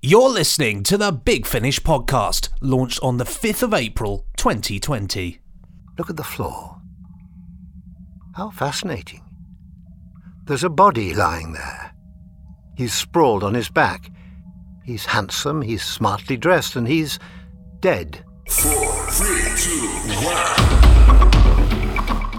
You're listening to the Big Finish podcast, launched on the 5th of April 2020. Look at the floor. How fascinating. There's a body lying there. He's sprawled on his back. He's handsome, he's smartly dressed, and he's dead. Four, three, two, one.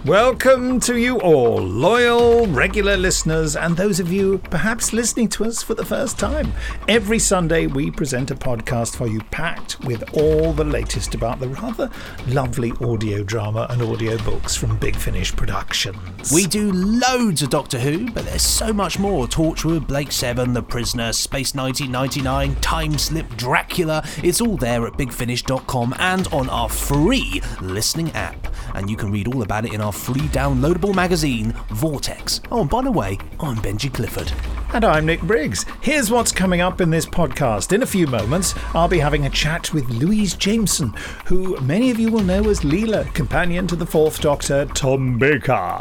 Welcome to you all, loyal, regular listeners, and those of you perhaps listening to us for the first time. Every Sunday, we present a podcast for you packed with all the latest about the rather lovely audio drama and audio books from Big Finish Productions. We do loads of Doctor Who, but there's so much more Torchwood, Blake Seven, The Prisoner, Space 1999, Time Slip, Dracula. It's all there at bigfinish.com and on our free listening app. And you can read all about it in our free downloadable magazine, Vortex. Oh, and by the way, I'm Benji Clifford. And I'm Nick Briggs. Here's what's coming up in this podcast. In a few moments, I'll be having a chat with Louise Jameson, who many of you will know as Leela, companion to the Fourth Doctor, Tom Baker.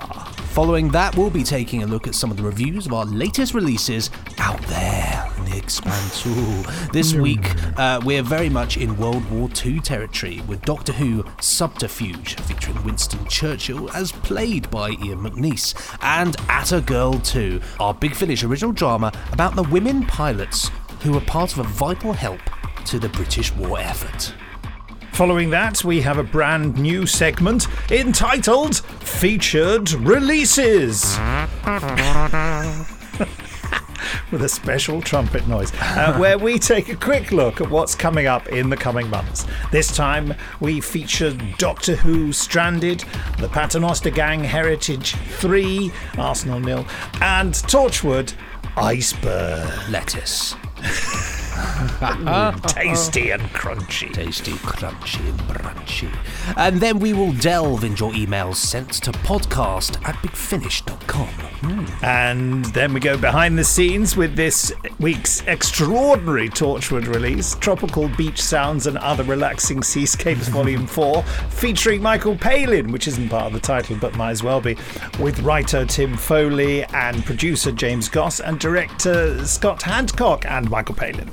Following that, we'll be taking a look at some of the reviews of our latest releases out there in the expanse. Ooh. This week, uh, we're very much in World War II territory with Doctor Who Subterfuge, featuring Winston Churchill as played by Ian McNeice, and ATA Girl 2, our Big Finish original drama about the women pilots who were part of a vital help to the British war effort. Following that, we have a brand new segment entitled Featured Releases. With a special trumpet noise, uh, where we take a quick look at what's coming up in the coming months. This time, we feature Doctor Who Stranded, The Paternoster Gang Heritage 3, Arsenal nil, and Torchwood Iceberg. Lettuce. Tasty and crunchy. Tasty, crunchy, and brunchy. And then we will delve into your emails sent to podcast at bigfinish.com. And then we go behind the scenes with this week's extraordinary Torchwood release, Tropical Beach Sounds and Other Relaxing Seascapes Volume 4, featuring Michael Palin, which isn't part of the title but might as well be, with writer Tim Foley and producer James Goss and director Scott Handcock and Michael Palin.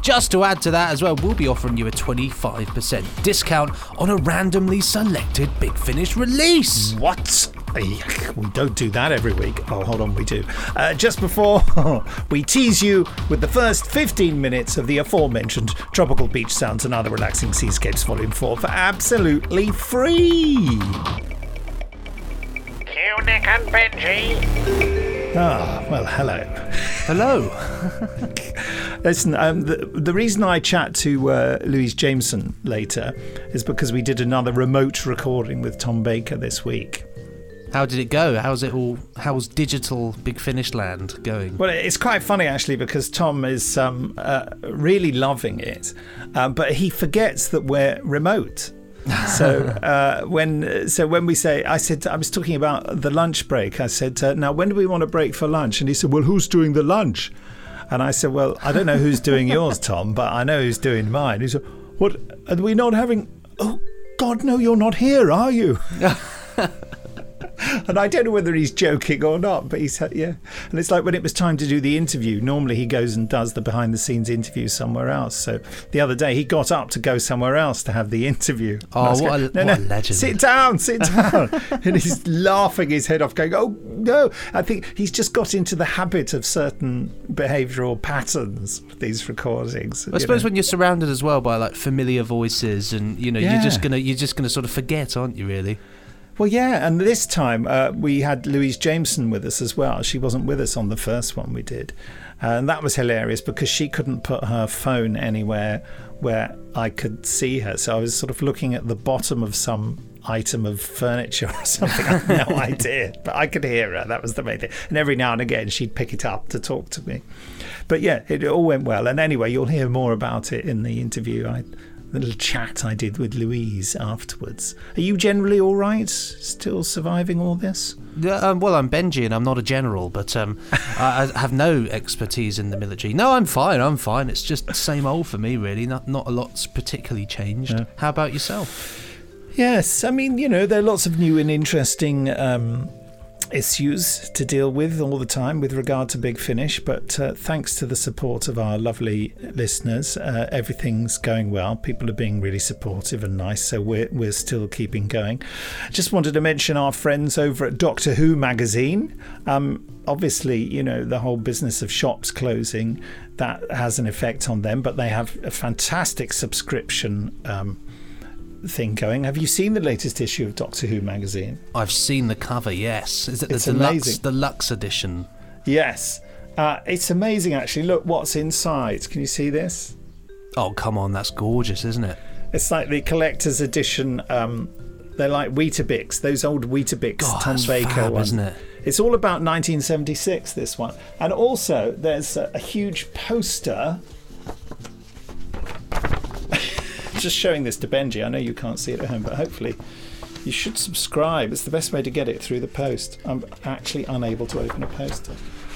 Just to add to that as well, we'll be offering you a 25% discount on a randomly selected Big Finish release. What? We don't do that every week. Oh, hold on, we do. Uh, just before we tease you with the first 15 minutes of the aforementioned Tropical Beach Sounds and Other Relaxing Seascapes Volume 4 for absolutely free. Cue Nick and Benji. Ah, well, hello. Hello. Listen, um, the, the reason I chat to uh, Louise Jameson later is because we did another remote recording with Tom Baker this week. How did it go? How's it all? How's digital Big Finish land going? Well, it's quite funny actually because Tom is um, uh, really loving it, um, but he forgets that we're remote. so uh, when so when we say, I said I was talking about the lunch break. I said, uh, now when do we want a break for lunch? And he said, well, who's doing the lunch? And I said, well, I don't know who's doing yours, Tom, but I know who's doing mine. He said, what? Are we not having? Oh God, no, you're not here, are you? And I don't know whether he's joking or not, but he said, uh, yeah. And it's like when it was time to do the interview, normally he goes and does the behind the scenes interview somewhere else. So the other day he got up to go somewhere else to have the interview. Oh, And I was what going, a- what a legend. Sit down, sit down. and he's laughing his head off, going, oh, no. I think he's just got into the habit of certain behavioural patterns these recordings. I suppose when you're surrounded as well by like familiar voices, and you know, you're just gonna you're just gonna sort of forget, aren't you? Really? Well, yeah, and this time uh, we had Louise Jameson with us as well. She wasn't with us on the first one we did. And that was hilarious because she couldn't put her phone anywhere where I could see her. So I was sort of looking at the bottom of some item of furniture or something. I have no idea. But I could hear her. That was the main thing. And every now and again she'd pick it up to talk to me. But yeah, it all went well. And anyway, you'll hear more about it in the interview. I the little chat I did with Louise afterwards. Are you generally all right? Still surviving all this? Yeah, um, well, I'm Benji and I'm not a general, but um, I, I have no expertise in the military. No, I'm fine. I'm fine. It's just the same old for me, really. Not not a lot's particularly changed. How about yourself? Yes, I mean, you know, there are lots of new and interesting um, issues to deal with all the time with regard to Big Finish, but uh, thanks to the support of our lovely listeners, uh, everything's going well. People are being really supportive and nice, so we're, we're still keeping going. Just wanted to mention our friends over at Doctor Who magazine. Um, obviously, you know, the whole business of shops closing, that has an effect on them, but they have a fantastic subscription. Um, thing going. Have you seen the latest issue of Doctor Who magazine? I've seen the cover. Yes, is it the It's deluxe amazing. deluxe edition? Yes. Uh, it's amazing, actually. Look what's inside. Can you see this? Oh come on, that's gorgeous, isn't it? It's like the collector's edition. Um, they're like Weetabix, those old Weetabix God, Tom Baker fab, ones. isn't it? It's all about 1976, this one. And also, there's a, a huge poster. Just showing this to Benji. I know you can't see it at home, but hopefully you should subscribe. It's the best way to get it through the post. I'm actually unable to open a poster.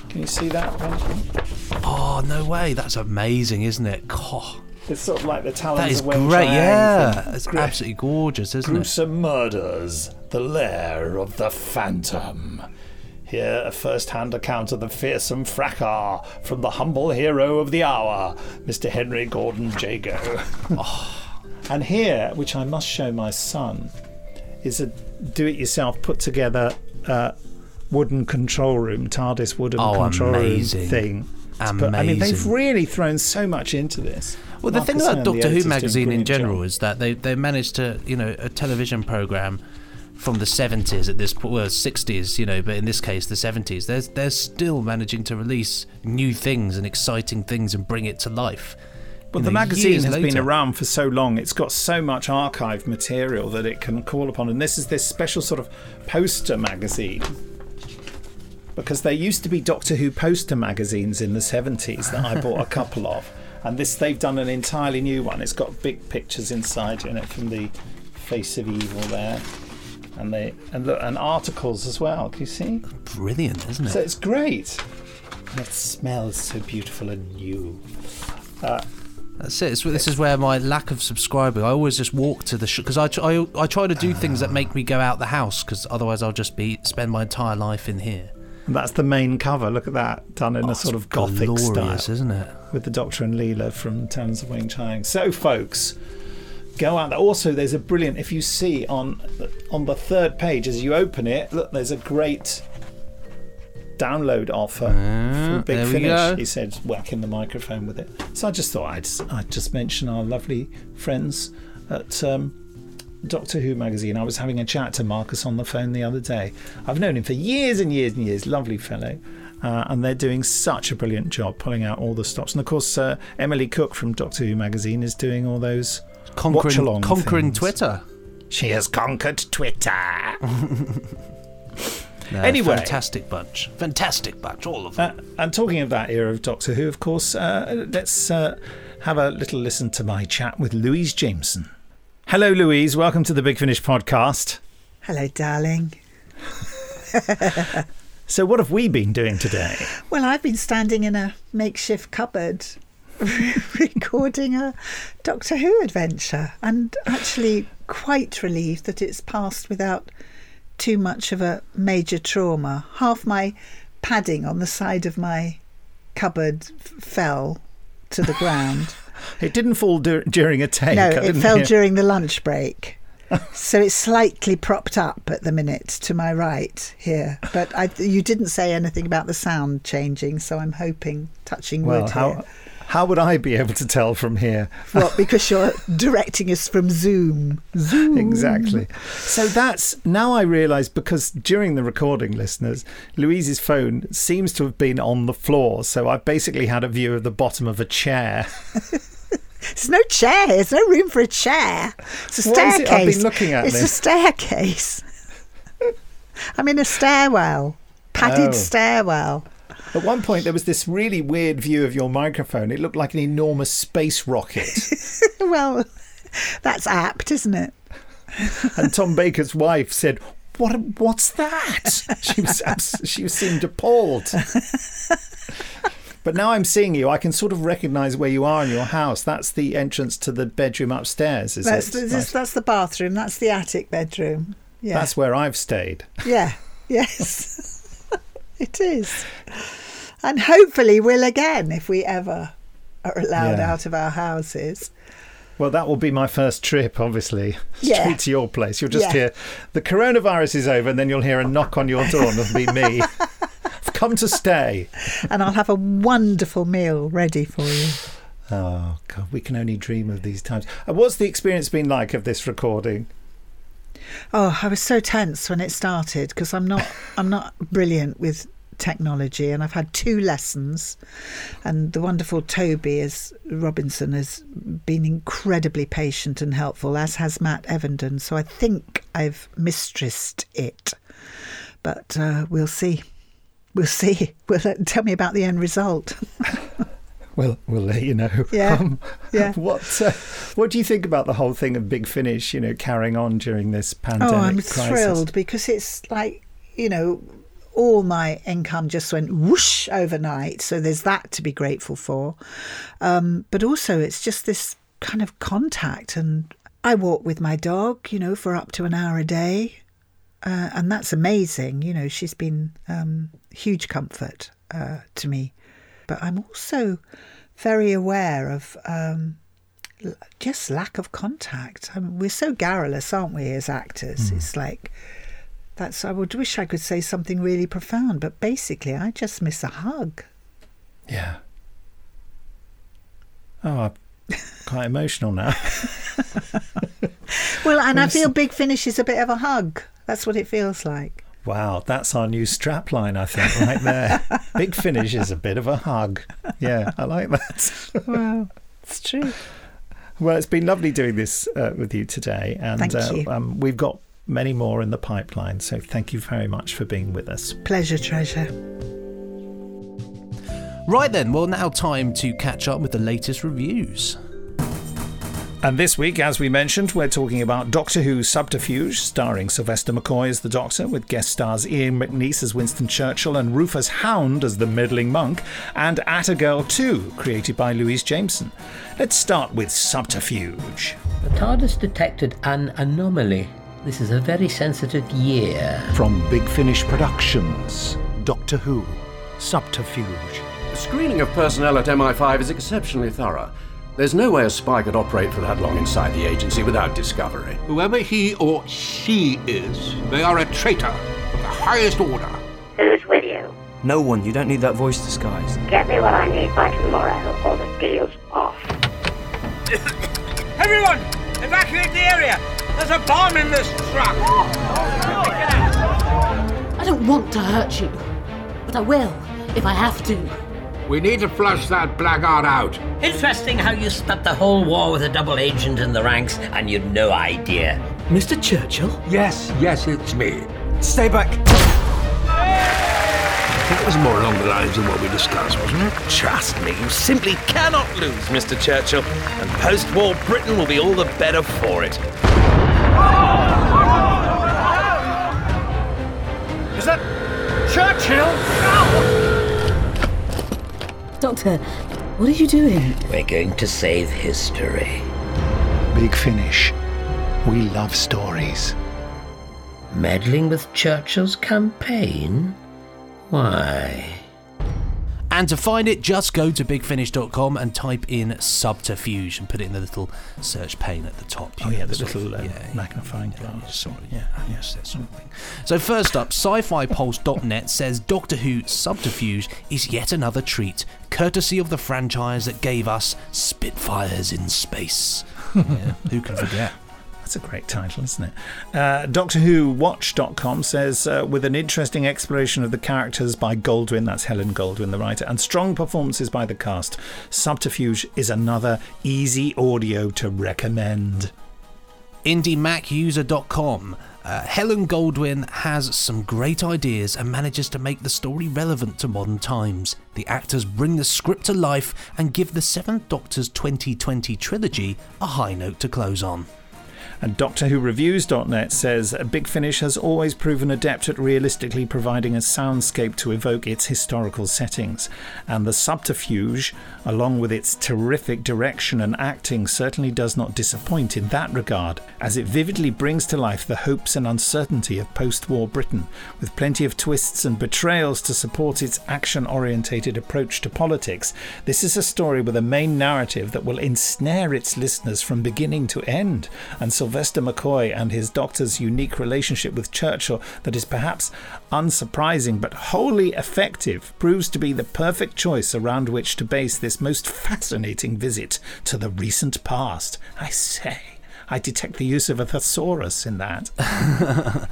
Can you see that, Benji? Oh no way, that's amazing, isn't it? God, It's sort of like the talons that is of great. Yeah, it's Great. absolutely gorgeous, isn't it? Gruesome murders, the lair of the phantom. Here, a first hand account of the fearsome fracas from the humble hero of the hour, Mr. Henry Gordon Jago. Oh. And here, which I must show my son, is a do it yourself put together uh, wooden control room, TARDIS wooden Oh, control amazing. room thing. to put- I mean, they've really thrown so much into this. Well, the thing about Doctor Who editor's doing a magazine in general job. is that they they managed to you know a television program from the 70s at this point, well 60s you know, but in this case the 70s. They're they're still managing to release new things and exciting things and bring it to life. But you the know, magazine has been around for so long, it's got so much archive material that it can call upon. And this is this special sort of poster magazine. Because there used to be Doctor Who poster magazines in the 70s that I bought a couple of. And this they've done an entirely new one. It's got big pictures inside in it from the face of evil there. And they and and articles as well. Can you see? Brilliant, isn't it? So it's great. And it smells so beautiful and new. Uh, That's it. It's, this is where my lack of subscribing. I always just walk to the shop because I, tr- I I try to do ah. things that make me go out the house because otherwise I'll just be spend my entire life in here. And that's the main cover. Look at that, done in a oh, sort of gothic Oh, Glorious, style isn't it? with the Doctor and Leela from Talons of Weng-Chiang. So, folks, go out there. Also, there's a brilliant. If you see on on the third page as you open it, look, there's a great download offer from Big there we Finish. go. He said, whacking the microphone with it. So I just thought I'd I'd just mention our lovely friends at. Um, Doctor Who magazine. I was having a chat to Marcus on the phone the other day. I've known him for years and years and years. Lovely fellow. Uh, and they're doing such a brilliant job pulling out all the stops. And of course, uh, Emily Cook from Doctor Who magazine is doing all those Conquering conquering things. Twitter. She has conquered Twitter. No, Anyway. fantastic bunch, fantastic bunch, all of them. Uh, and talking of that era of Doctor Who, of course, uh, let's uh, have a little listen to my chat with Louise Jameson. Hello, Louise. Welcome to the Big Finish podcast. Hello, darling. So, what have we been doing today? Well, I've been standing in a makeshift cupboard recording a Doctor Who adventure and actually quite relieved that it's passed without too much of a major trauma. Half my padding on the side of my cupboard fell to the ground. It didn't fall dur- during a take. no, it fell hear- during the lunch break. so it's slightly propped up at the minute to my right here. But I, you didn't say anything about the sound changing, so I'm hoping, touching Well, wood how here. How would I be able to tell from here? What, because you're directing us from Zoom. Zoom. Exactly. So that's now I realise because during the recording, listeners, Louise's phone seems to have been on the floor. So I've basically had a view of the bottom of a chair. There's no chair. here. There's no room for a chair. It's a staircase. it I've been looking at It's a this? staircase. I'm in a stairwell, padded Oh. stairwell. At one point, there was this really weird view of your microphone. It looked like an enormous space rocket. Well, that's apt, isn't it? and Tom Baker's wife said, "What? What's that?" She was abs- she seemed appalled. But now I'm seeing you. I can sort of recognise where you are in your house. That's the entrance to the bedroom upstairs, is That's it? the, Right. that's the bathroom. That's the attic bedroom. Yeah. That's where I've stayed. yeah. Yes, it is. And hopefully will again if we ever are allowed Yeah. out of our houses. Well, that will be my first trip, obviously, Yeah. to your place. You'll just Yeah. hear the coronavirus is over, and then you'll hear a knock on your door, and it'll be me. I've come to stay. And I'll have a wonderful meal ready for you. Oh, God, we can only dream of these times. Uh, what's the experience been like of this recording? Oh, I was so tense when it started because I'm not I'm not brilliant with technology and I've had two lessons and the wonderful Toby as Robinson has been incredibly patient and helpful as has Matt Evenden so I think I've mistressed it. But uh, we'll see. We'll see. Well tell me about the end result We'll, we'll let you know. Yeah, yeah. What uh, What do you think about the whole thing of Big Finish? You know, carrying on during this pandemic Oh, I'm crisis? thrilled because it's like, you know, all my income just went whoosh overnight. So there's that to be grateful for. Um, but also, it's just this kind of contact. And I walk with my dog, you know, for up to an hour a day. Uh, and that's amazing. You know, she's been um, huge comfort uh, to me. But I'm also very aware of um, just lack of contact. I mean, we're so garrulous, aren't we, as actors? It's like that's. I would wish I could say something really profound, but basically, I just miss a hug. Yeah. Oh, I'm quite emotional now. Well, and I feel Big Finish is a bit of a hug. That's what it feels like. Wow, that's our new strapline, I think, right there. Big Finish is a bit of a hug. Yeah, I like that. wow, it's true. Well, it's been lovely doing this uh, with you today, and Thank uh. Um, we've got many more in the pipeline. So thank you very much for being with us. Pleasure, treasure. Right then, well, now time to catch up with the latest reviews. And this week, as we mentioned, we're talking about Doctor Who Subterfuge, starring Sylvester McCoy as the Doctor, with guest stars Ian McNeice as Winston Churchill and Rufus Hound as the meddling monk, and ATA Girl 2, created by Louise Jameson. Let's start with Subterfuge. The TARDIS detected an anomaly. This is a very sensitive year. From Big Finish Productions, Doctor Who, Subterfuge. The screening of personnel at MI5 is exceptionally thorough. There's no way a spy could operate for that long inside the agency without discovery. Whoever he or she is, they are a traitor of the highest order. Who's with you? No one, you don't need that voice disguised. Get me what I need by tomorrow, or the deal's off. Everyone, evacuate the area. There's a bomb in this truck. I don't want to hurt you, but I will if I have to. We need to flush that blackguard out. Interesting how you spent the whole war with a double agent in the ranks and you'd no idea. Mr. Churchill? Yes, yes, it's me. Stay back. I think it was more along the lines of what we discussed, wasn't it? Trust me, you simply cannot lose, Mr. Churchill. And post-war Britain will be all the better for it. Is that Churchill? Doctor, what are you doing? We're going to save history. Big Finish. We love stories. Meddling with Churchill's campaign? Why? And to find it, just go to bigfinish.com and type in subterfuge and put it in the little search pane at the top. Oh, yeah, the little uh, yeah, magnifying yeah, glass. sort of, yeah, yes, that sort of thing. So first up, sci-fi-pulse.net says Doctor Who Subterfuge is yet another treat, courtesy of the franchise that gave us Spitfires in space. yeah, who can forget? That's a great title, isn't it? Uh, Doctor Who Watch.com says, uh, with an interesting exploration of the characters by Goldwyn, that's Helen Goldwyn, the writer, and strong performances by the cast, Subterfuge is another easy audio to recommend. IndieMacUser.com. Uh, Helen Goldwyn has some great ideas and manages to make the story relevant to modern times. The actors bring the script to life and give the Seventh Doctor's 2020 trilogy a high note to close on. And Doctor Who Reviews.net says Big Finish has always proven adept at realistically providing a soundscape to evoke its historical settings. And the subterfuge, along with its terrific direction and acting, certainly does not disappoint in that regard, as it vividly brings to life the hopes and uncertainty of post war Britain, with plenty of twists and betrayals to support its action orientated approach to politics. This is a story with a main narrative that will ensnare its listeners from beginning to end, and Sylvester McCoy and his doctor's unique relationship with Churchill, that is perhaps unsurprising but wholly effective, proves to be the perfect choice around which to base this most fascinating visit to the recent past. I say, I detect the use of a thesaurus in that.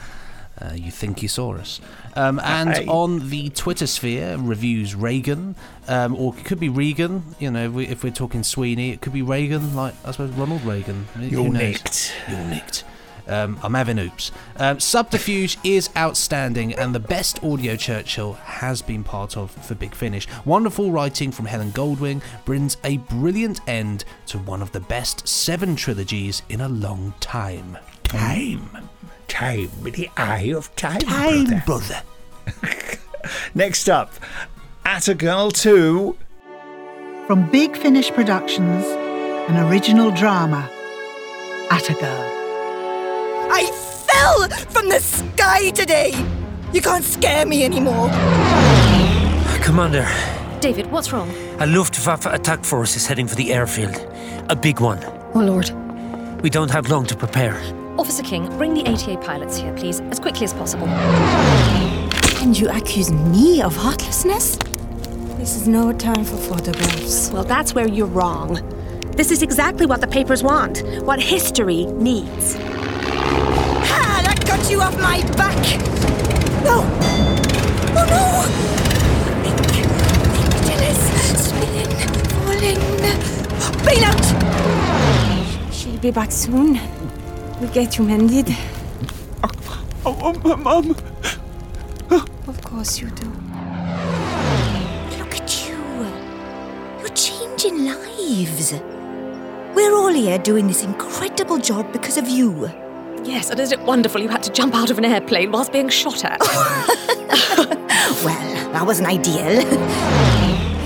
Uh, you think you saw us. Um, and on the Twitter sphere, reviews Reagan, um, or it could be Regan. You know, if, we, if we're talking Sweeney, it could be Reagan, like I suppose Ronald Reagan. You're nicked. You're nicked. Um, I'm having oops. Um, Subterfuge is outstanding, and the best audio Churchill has been part of for Big Finish. Wonderful writing from Helen Goldwyn brings a brilliant end to one of the best seven trilogies in a long time. Time. Time with the eye of time. Time, brother. brother. Next up, ATA Girl 2. From Big Finish Productions, an original drama, ATA Girl. I fell from the sky today! You can't scare me anymore! Commander, David, what's wrong? a Luftwaffe attack force is heading for the airfield. A big one. Oh, Lord. We don't have long to prepare. Officer King, bring the ATA pilots here, please, as quickly as possible. And you accuse me of heartlessness? This is no time for photographs. Well, that's where you're wrong. This is exactly what the papers want, what history needs. Ah, that got you off my back! No! Oh no! Link, Link, Dennis, spinning, falling. Bail out! She'll be back soon. We get you mended. Oh, oh, Mum. Of course you do. Look at you. You're changing lives. We're all here doing this incredible job because of you. Yes, and isn't it wonderful you had to jump out of an airplane whilst being shot at? well, that wasn't ideal.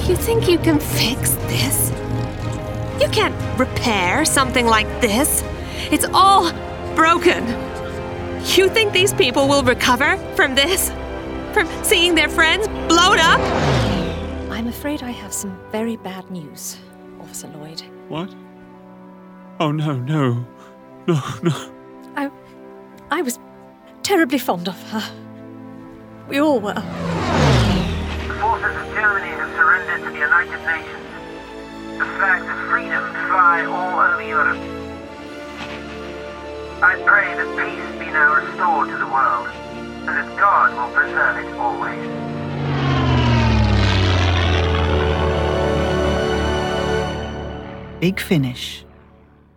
You think you can fix this? You can't repair something like this. It's all broken. You think these people will recover from this? From seeing their friends blown up? I'm afraid I have some very bad news, Officer Lloyd. What? Oh, no, no. No, no. I, I was terribly fond of her. We all were. The forces of Germany have surrendered to the United Nations. The flags of freedom fly all over Europe. I pray that peace be now restored to the world, and that God will preserve it always. Big Finish.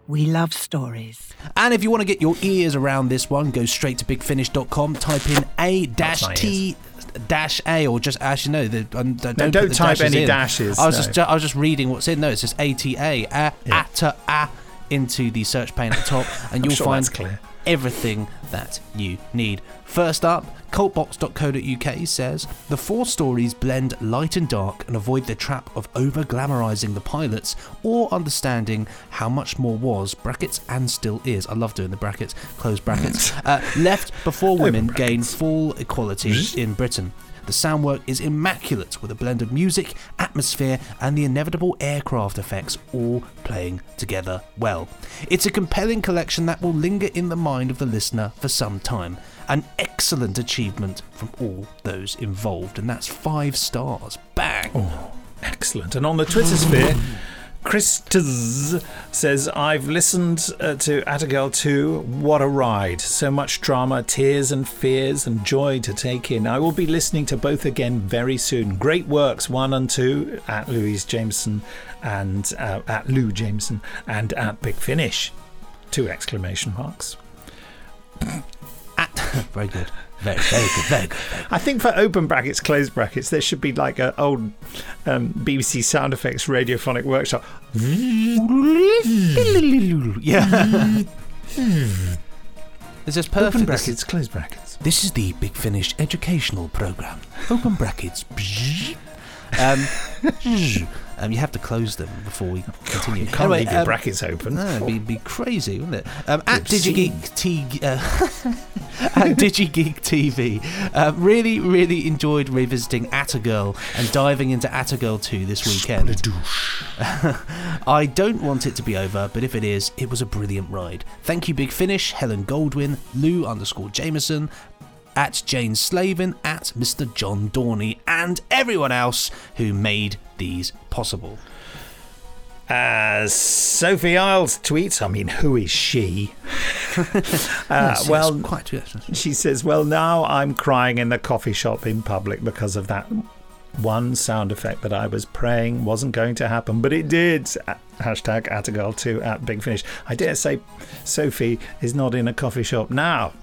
We love stories. And if you want to get your ears around this one, go straight to bigfinish.com, type in A dash T dash A or just actually no, the, um, don't, don't the type dashes any in. dashes, I was no. just I was just reading what's in. No, it's just A T A A ATA A into the search pane at the top, and you'll sure find everything that you need. First up, cultbox.co.uk says the four stories blend light and dark and avoid the trap of over glamorizing the pilots or understanding how much more was brackets and still is. I love doing the brackets, close brackets. uh, left before women gain full equality in Britain. The sound work is immaculate with a blend of music, atmosphere, and the inevitable aircraft effects all playing together well. It's a compelling collection that will linger in the mind of the listener for some time. An excellent achievement from all those involved, and that's five stars. Bang! Oh, excellent. And on the Twitter sphere, Christaz says, I've listened uh, to Atagirl 2. What a ride. So much drama, tears and fears, and joy to take in. I will be listening to both again very soon. Great works, 1 and 2, at Louise Jameson and uh, at Lou Jameson and at Big Finish. Two exclamation marks. At, very good. Very, very good. Very good. I think for open brackets, closed brackets, there should be like an old um, BBC sound effects radiophonic workshop. Yeah. This is perfect. Open This brackets, close brackets. This is the Big Finish educational program. Open brackets. um, um, you have to close them before we continue. You can't leave your brackets open. No, it'd be, be crazy, wouldn't it? Um, at DigiGeek T, uh, at DigiGeek TV, uh, really, really enjoyed revisiting Attagirl and diving into Attagirl 2 this weekend. I don't want it to be over, but if it is, it was a brilliant ride. Thank you, Big Finish, Helen Goldwyn, Lou underscore Jameson, at Jane Slavin, at Mr. John Dorney, and everyone else who made these possible. As Sophie Isles tweets, I mean, who is she? uh, well, quite, she says, Well, now I'm crying in the coffee shop in public because of that one sound effect that I was praying wasn't going to happen, but it did. A- Hashtag Attagirl2 at Big Finish. I dare say Sophie is not in a coffee shop now.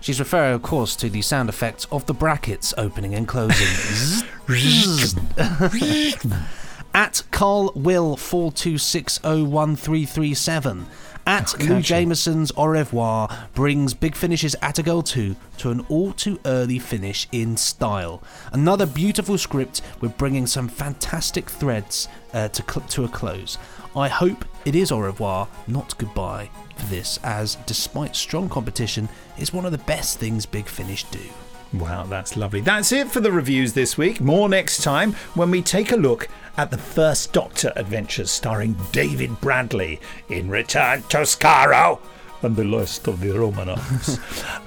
She's referring, of course, to the sound effects of the brackets opening and closing. At Carl Will four two six zero one three three seven. At Lou catchy. Jameson's Au revoir brings Big Finish's Attagirl 2 to an all too early finish in style. Another beautiful script with bringing some fantastic threads uh, to, cl- to a close. I hope it is au revoir, not goodbye, for this, as despite strong competition, it's one of the best things Big Finish do. Wow, that's lovely. That's it for the reviews this week. More next time when we take a look at the first Doctor adventures starring David Bradley in Return to Skaro and the Last of the Romanovs.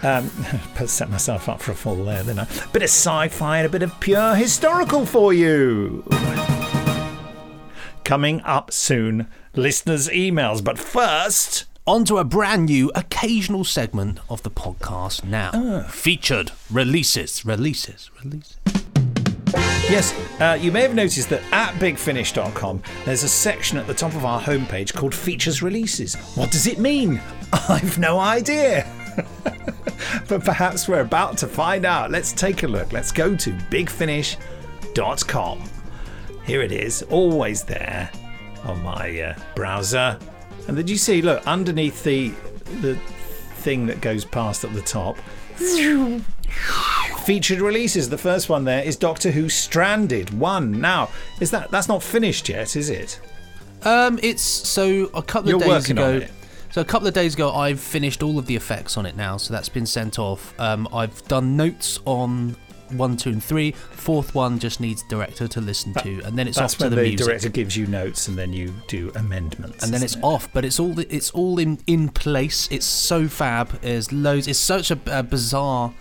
um, set myself up for a fall there, didn't I? Bit of sci fi and a bit of pure historical for you. Coming up soon, listeners' emails. But first. On to a brand new occasional segment of the podcast now. Featured releases, releases, releases. Yes, uh, you may have noticed that at bigfinish.com there's a section at the top of our homepage called Features Releases. What does it mean? I've no idea. but perhaps we're about to find out. Let's take a look. Let's go to bigfinish.com. Here it is, always there on my uh, browser. And did you see, look, underneath the the thing that goes past at the top, featured releases. The first one there is Doctor Who Stranded One. Now, is that that's not finished yet, is it? Um, it's so a couple You're of days ago. on it. So a couple of days ago, I've finished all of the effects on it now, so that's been sent off. Um, I've done notes on one, two, and three. Fourth one just needs director to listen to, and then it's That's off to the, the music. director gives you notes and then you do amendments. and then it's it? off, but it's all it's all in in place. It's so fab. There's loads. It's such a, a bizarre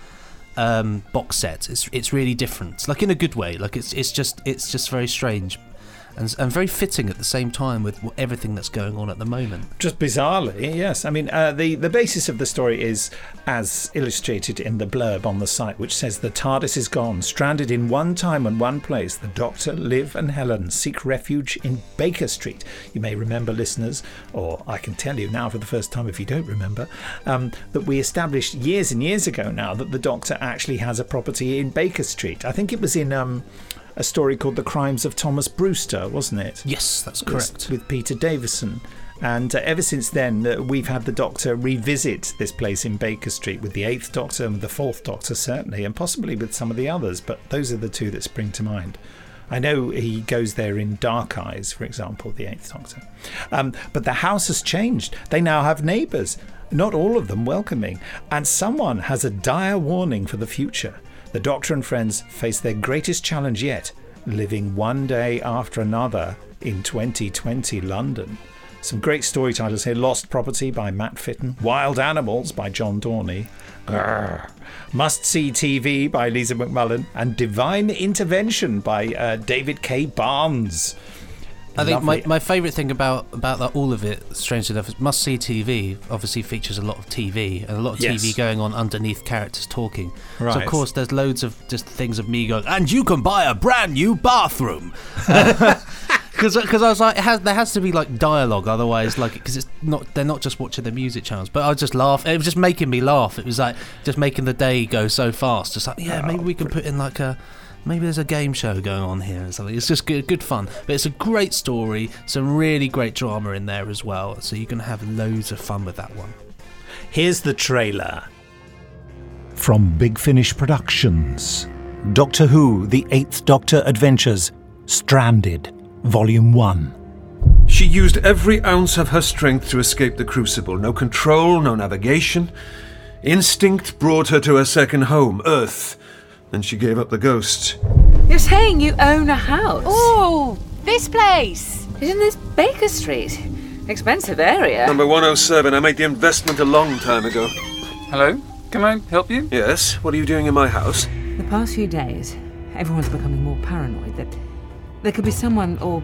um, box set. It's it's really different, like in a good way. Like it's it's just it's just very strange, and and very fitting at the same time with everything that's going on at the moment. Just bizarrely, yes. I mean, uh, the the basis of the story is as illustrated in the blurb on the site, which says the TARDIS is gone, stranded in one time and one place. The Doctor, Liv, and Helen seek refuge in Baker Street. You may remember, listeners, or I can tell you now for the first time if you don't remember, um, that we established years and years ago now that the Doctor actually has a property in Baker Street. I think it was in. Um, a story called The Crimes of Thomas Brewster, wasn't it? Yes, that's correct. With Peter Davison. And uh, ever since then, uh, we've had the Doctor revisit this place in Baker Street with the Eighth Doctor and the Fourth Doctor, certainly, and possibly with some of the others, but those are the two that spring to mind. I know he goes there in Dark Eyes, for example, the Eighth Doctor. Um, but the house has changed. They now have neighbours, not all of them welcoming, and someone has a dire warning for the future. The Doctor and friends face their greatest challenge yet, living one day after another in 2020 London. Some great story titles here Lost Property by Matt Fitton, Wild Animals by John Dorney, Grrr. Must See TV by Lisa McMullin, and Divine Intervention by uh, David K. Barnes. I think my, my favourite thing about about that, all of it, strangely enough, is must see TV. Obviously, features a lot of TV and a lot of Yes. TV going on underneath characters talking. Right. So of course, there's loads of just things of me going, and you can buy a brand new bathroom. Because uh, I was like, it has, there has to be like dialogue, otherwise, like, because it's not, they're not just watching the music channels. But I just laugh. It was just making me laugh. It was like just making the day go so fast. Just like, yeah, maybe we can put in like a maybe there's a game show going on here or something. It's just good, good fun. But it's a great story, some really great drama in there as well. So you're going to have loads of fun with that one. Here's the trailer. From Big Finish Productions Doctor Who The Eighth Doctor Adventures Stranded, Volume 1. She used every ounce of her strength to escape the crucible. No control, no navigation. Instinct brought her to her second home, Earth. Then she gave up the ghost. You're saying you own a house? Oh, this place! Isn't this Baker Street? Expensive area. Number 107. I made the investment a long time ago. Hello? Can I help you? Yes? What are you doing in my house? The past few days, everyone's becoming more paranoid that there could be someone or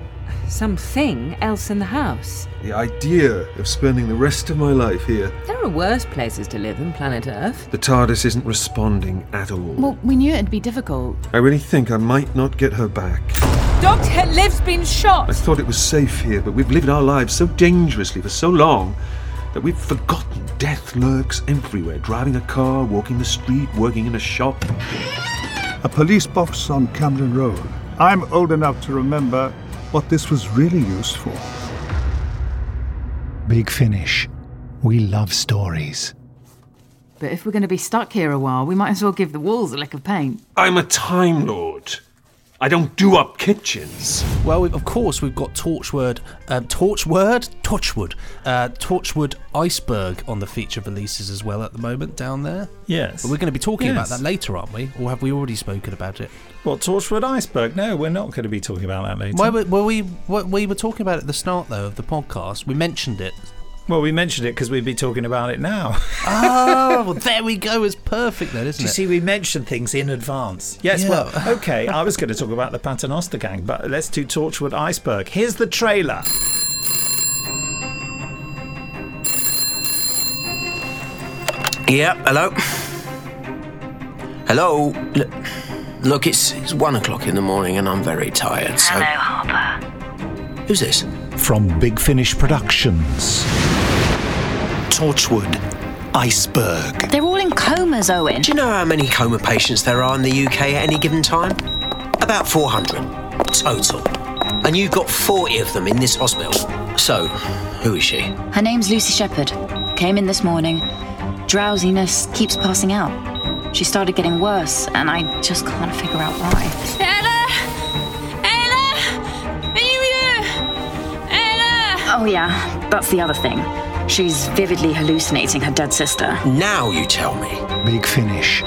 something else in the house. The idea of spending the rest of my life here. There are worse places to live than planet Earth. The TARDIS isn't responding at all. Well, we knew it'd be difficult. I really think I might not get her back. Doctor Liv's been shot! I thought it was safe here, but we've lived our lives so dangerously for so long that we've forgotten death lurks everywhere. Driving a car, walking the street, working in a shop. A police box on Camden Road. I'm old enough to remember what this was really used for. Big Finish. We love stories. But if we're going to be stuck here a while, we might as well give the walls a lick of paint. I'm a Time Lord. I don't do up kitchens. Well, we, of course, we've got Torchwood, uh, Torchword, Torchwood, uh, Torchwood Iceberg on the feature releases as well at the moment down there. Yes. But we're going to be talking about that later, aren't we? Or have we already spoken about it? Well, Torchwood Iceberg. No, we're not going to be talking about that later. Why were, were we? What we were talking about at the start though of the podcast. We mentioned it. Well, we mentioned it because we'd be talking about it now. Oh, well, there we go. It's perfect then, isn't Do you it? see, we mentioned things in advance. Yes, Yeah. well, okay, I was going to talk about the Paternoster Gang, but let's do Torchwood Iceberg. Here's the trailer. Yeah, hello? Hello? Look, look it's, it's one o'clock in the morning and I'm very tired, so. Hello, Harper. Who's this? From Big Finish Productions Torchwood Iceberg. They're all in comas, Owen. Do you know how many coma patients there are in the UK at any given time? About 400 total. And you've got 40 of them in this hospital. So, who is she? Her name's Lucy Shepherd. Came in this morning. Drowsiness keeps passing out. She started getting worse, and I just can't figure out why. Ella! Ella! Are you here? Ella! Oh, yeah, that's the other thing. She's vividly hallucinating her dead sister. Now you tell me. Big Finish.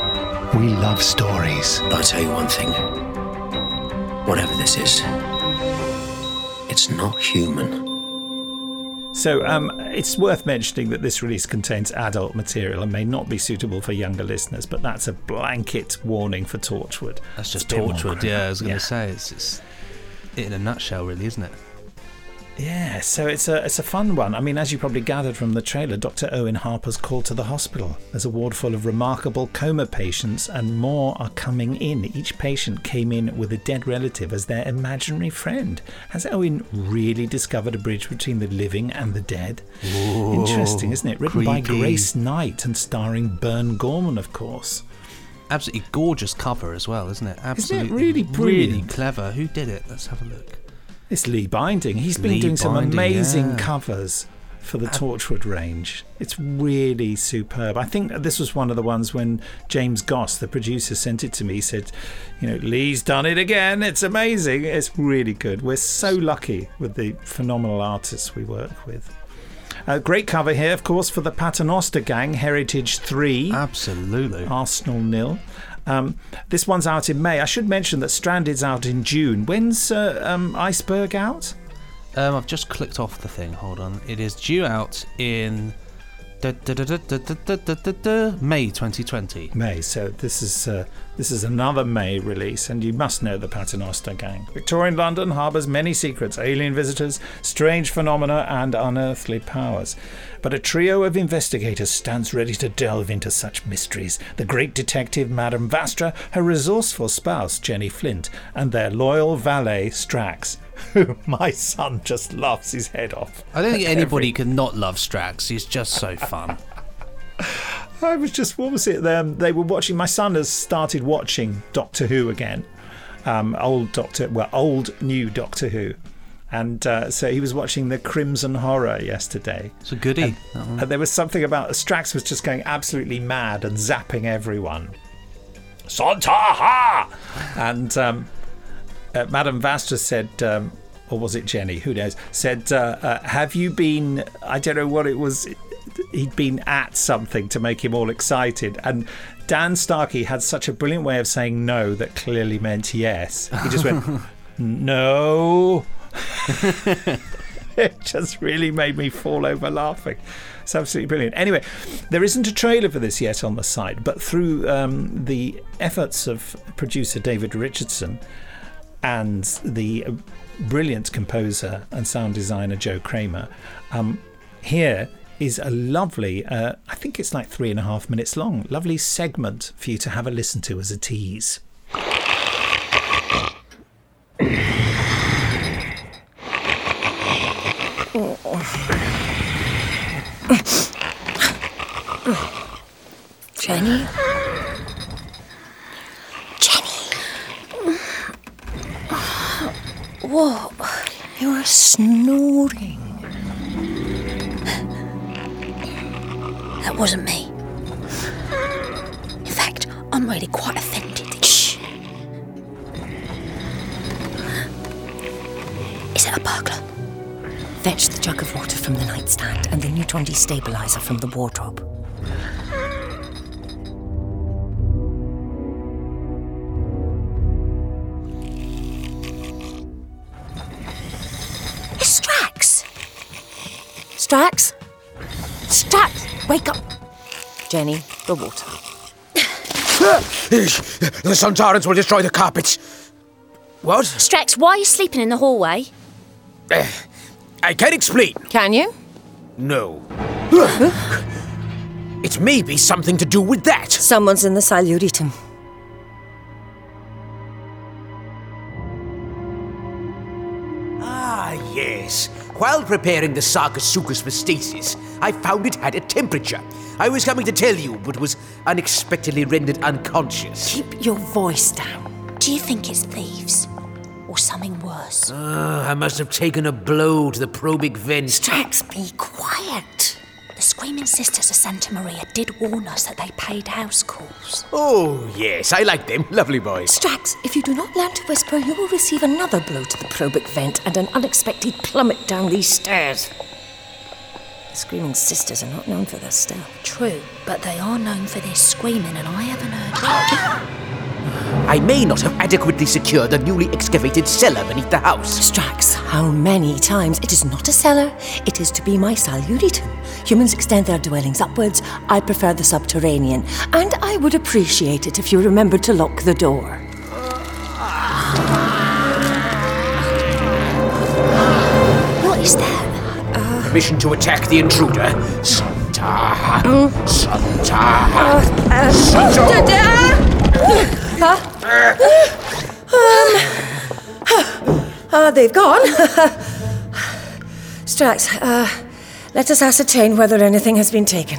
We love stories. But I'll tell you one thing. Whatever this is, it's not human. So, um, it's worth mentioning that this release contains adult material and may not be suitable for younger listeners, but that's a blanket warning for Torchwood. That's just It's a bit more Torchwood. Yeah, I was going to Yeah. say it's, it's it in a nutshell, really, isn't it? Yeah, so it's a it's a fun one. I mean, as you probably gathered from the trailer, Dr. Owen Harper's called to the hospital. There's a ward full of remarkable coma patients, and more are coming in. Each patient came in with a dead relative as their imaginary friend. Has Owen really discovered a bridge between the living and the dead? Whoa, Interesting, isn't it? Written by. Grace Knight and starring Burn Gorman, of course. Absolutely gorgeous cover as well, isn't it? Absolutely, really really brilliant? clever. Who did it? Let's have a look. It's Lee Binding. He's been Lee doing some amazing yeah. covers for the uh, Torchwood range. It's really superb. I think this was one of the ones when James Goss, the producer, sent it to me. He said, "You know, Lee's done it again. It's amazing. It's really good. We're so lucky with the phenomenal artists we work with." A great cover here, of course, for the Paternoster Gang, Heritage 3. Absolutely. Arsenal nil. Um, this one's out in May. I should mention that Stranded's out in June. When's uh, um, Iceberg out? Um, I've just clicked off the thing. Hold on. It is due out in May 2020. May. So this is uh, this is another May release, and you must know the Paternoster Gang. Victorian London harbours many secrets: alien visitors, strange phenomena, and unearthly powers. But a trio of investigators stands ready to delve into such mysteries: the great detective Madame Vastra, her resourceful spouse Jenny Flint, and their loyal valet Strax who my son just laughs his head off. I don't think at every- anybody can not love Strax. He's just so fun. I was just, what was it? Um, they were watching, my son has started watching Doctor Who again. um, old Doctor, well, old new Doctor Who. And uh, so he was watching the Crimson Horror yesterday. It's a goodie. And, and there was something about Strax was just going absolutely mad and zapping everyone. Sontar ha! And um, uh, Madame Vastra said, um, or was it Jenny? Who knows? Said, uh, uh, "Have you been? I don't know what it was. He'd been at something to make him all excited." And Dan Starkey had such a brilliant way of saying no that clearly meant yes. He just went, "No." it just really made me fall over laughing. It's absolutely brilliant. Anyway, there isn't a trailer for this yet on the site, but through um, the efforts of producer David Richardson and the brilliant composer and sound designer Joe Kraemer, um, here is a lovely, uh, I think it's like three and a half minutes long, lovely segment for you to have a listen to as a tease. Jenny? What? You're snoring. That wasn't me. In fact, I'm really quite offended. Shh. Is it a burglar? Fetch the jug of water from the nightstand and the neutron destabilizer from the wardrobe. Strax? Strax, wake up! Jenny, the water. the Sun Tyrants will destroy the carpets. What? Strax, why are you sleeping in the hallway? Eh, I can't explain. Can you? No. it may be something to do with that. Someone's in the Siluritum. While preparing the Sarcosuchus for stasis, I found it had a temperature. I was coming to tell you, but was unexpectedly rendered unconscious. Keep your voice down. Do you think it's thieves? Or something worse? Ah, I must have taken a blow to the probic vent. Strax, be quiet. Screaming Sisters of Santa Maria did warn us that they paid house calls. Oh, yes, I like them. Lovely boys. Strax, if you do not learn to whisper, you will receive another blow to the probic vent and an unexpected plummet down these stairs. The Screaming Sisters are not known for their stealth. True, but they are known for their screaming, and I haven't heard. I may not have adequately secured the newly excavated cellar beneath the house. Strax, how many times? It is not a cellar, it is to be my Siluritum. Humans extend their dwellings upwards. I prefer the subterranean, and I would appreciate it if you remembered to lock the door. What is that? Permission to attack the intruder. Santa. Santa. Uh, Santa. Huh? um. Ah, they've gone. Strax, uh, let us ascertain whether anything has been taken.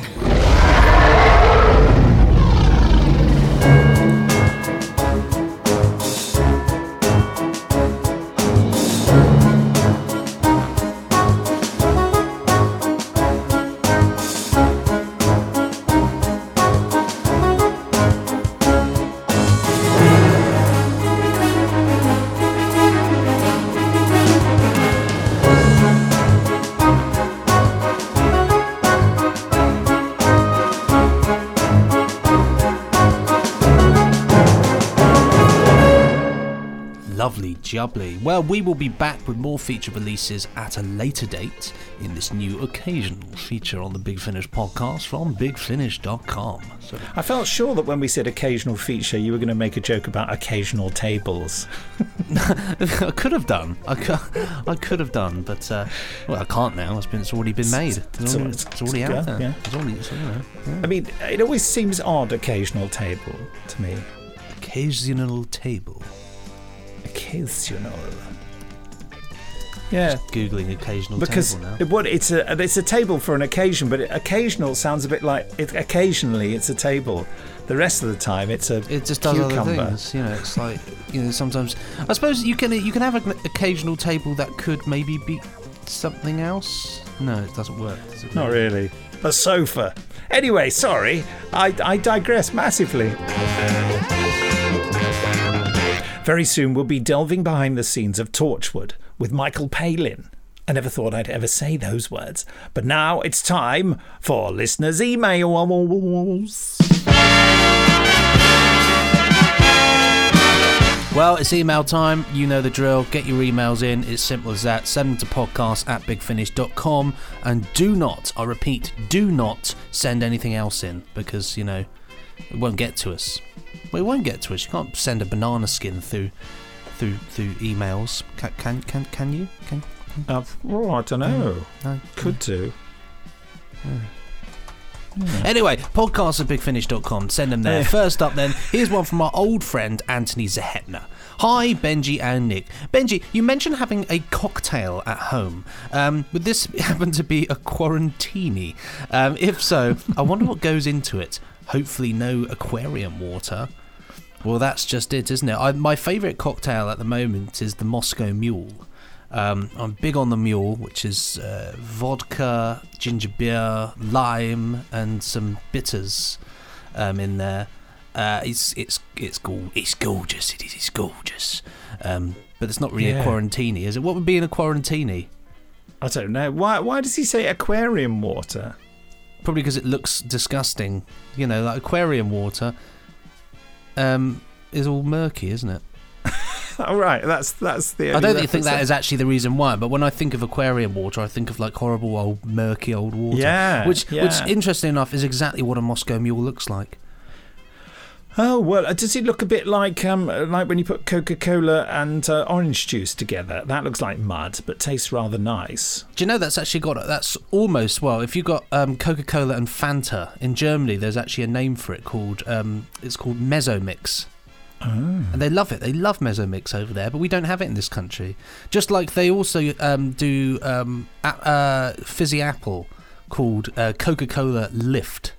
Well, we will be back with more feature releases at a later date in this new occasional feature on the Big Finish podcast from bigfinish.com. So I felt sure that when we said occasional feature, you were going to make a joke about occasional tables. I could have done. I could, I could have done, but uh, well, I can't now. It's been. It's already been made. It's, already, al- it's already out there. yeah. It's already. It's, you know, yeah. I mean, it always seems odd, occasional table, to me. Occasional table. Occasional. Yeah. Just googling occasional because table now. it, what it's a it's a table for an occasion, but it, occasional sounds a bit like it, occasionally it's a table. The rest of the time it's a it just does cucumber. other things. You know, it's like you know sometimes. I suppose you can you can have an occasional table that could maybe be something else. No, it doesn't work. does it Not really. A sofa. Anyway, sorry, I, I digress massively. Very soon we'll be delving behind the scenes of Torchwood with Michael Palin. I never thought I'd ever say those words, but now it's time for listeners' emails. Well, it's email time. You know the drill. Get your emails in. It's simple as that. Send them to podcast at bigfinish.com. And do not, I repeat, do not send anything else in because, you know, it won't get to us. Well, it won't get to us. You can't send a banana skin through through through emails. Can can can, can you? Can, Uh, oh, I don't know. No. Could do. Anyway, podcast at bigfinish.com. Send them there. First up, then, here's one from our old friend Anthony Zahetner. Hi, Benji and Nick. Benji, you mentioned having a cocktail at home. Um, would this happen to be a quarantini? Um, if so, I wonder what goes into it. Hopefully, no aquarium water. Well, that's just it, isn't it? I, my favourite cocktail at the moment is the Moscow Mule. Um, I'm big on the mule, which is uh, vodka, ginger beer, lime, and some bitters um, in there. Uh, it's it's it's go- it's gorgeous. It is. It's gorgeous. Um, but it's not really Yeah. a quarantini, is it? What would be in a quarantini? I don't know. Why why does he say aquarium water? Probably because it looks disgusting. You know, like aquarium water um, is all murky, isn't it? All right, that's that's the. I don't think, think that is actually the reason why, but when I think of aquarium water, I think of like horrible old murky old water. Yeah, which which yeah. interesting enough is exactly what a Moscow Mule looks like. Oh well, uh, does it look a bit like um like when you put Coca Cola and uh, orange juice together? That looks like mud, but tastes rather nice. Do you know that's actually got that's almost well if you got um, Coca Cola and Fanta in Germany, there's actually a name for it called um, it's called Mezzomix. Oh. And they love it. They love Mezzomix over there, but we don't have it in this country. Just like they also um, do um, a- uh, fizzy apple called uh, Coca Cola Lift,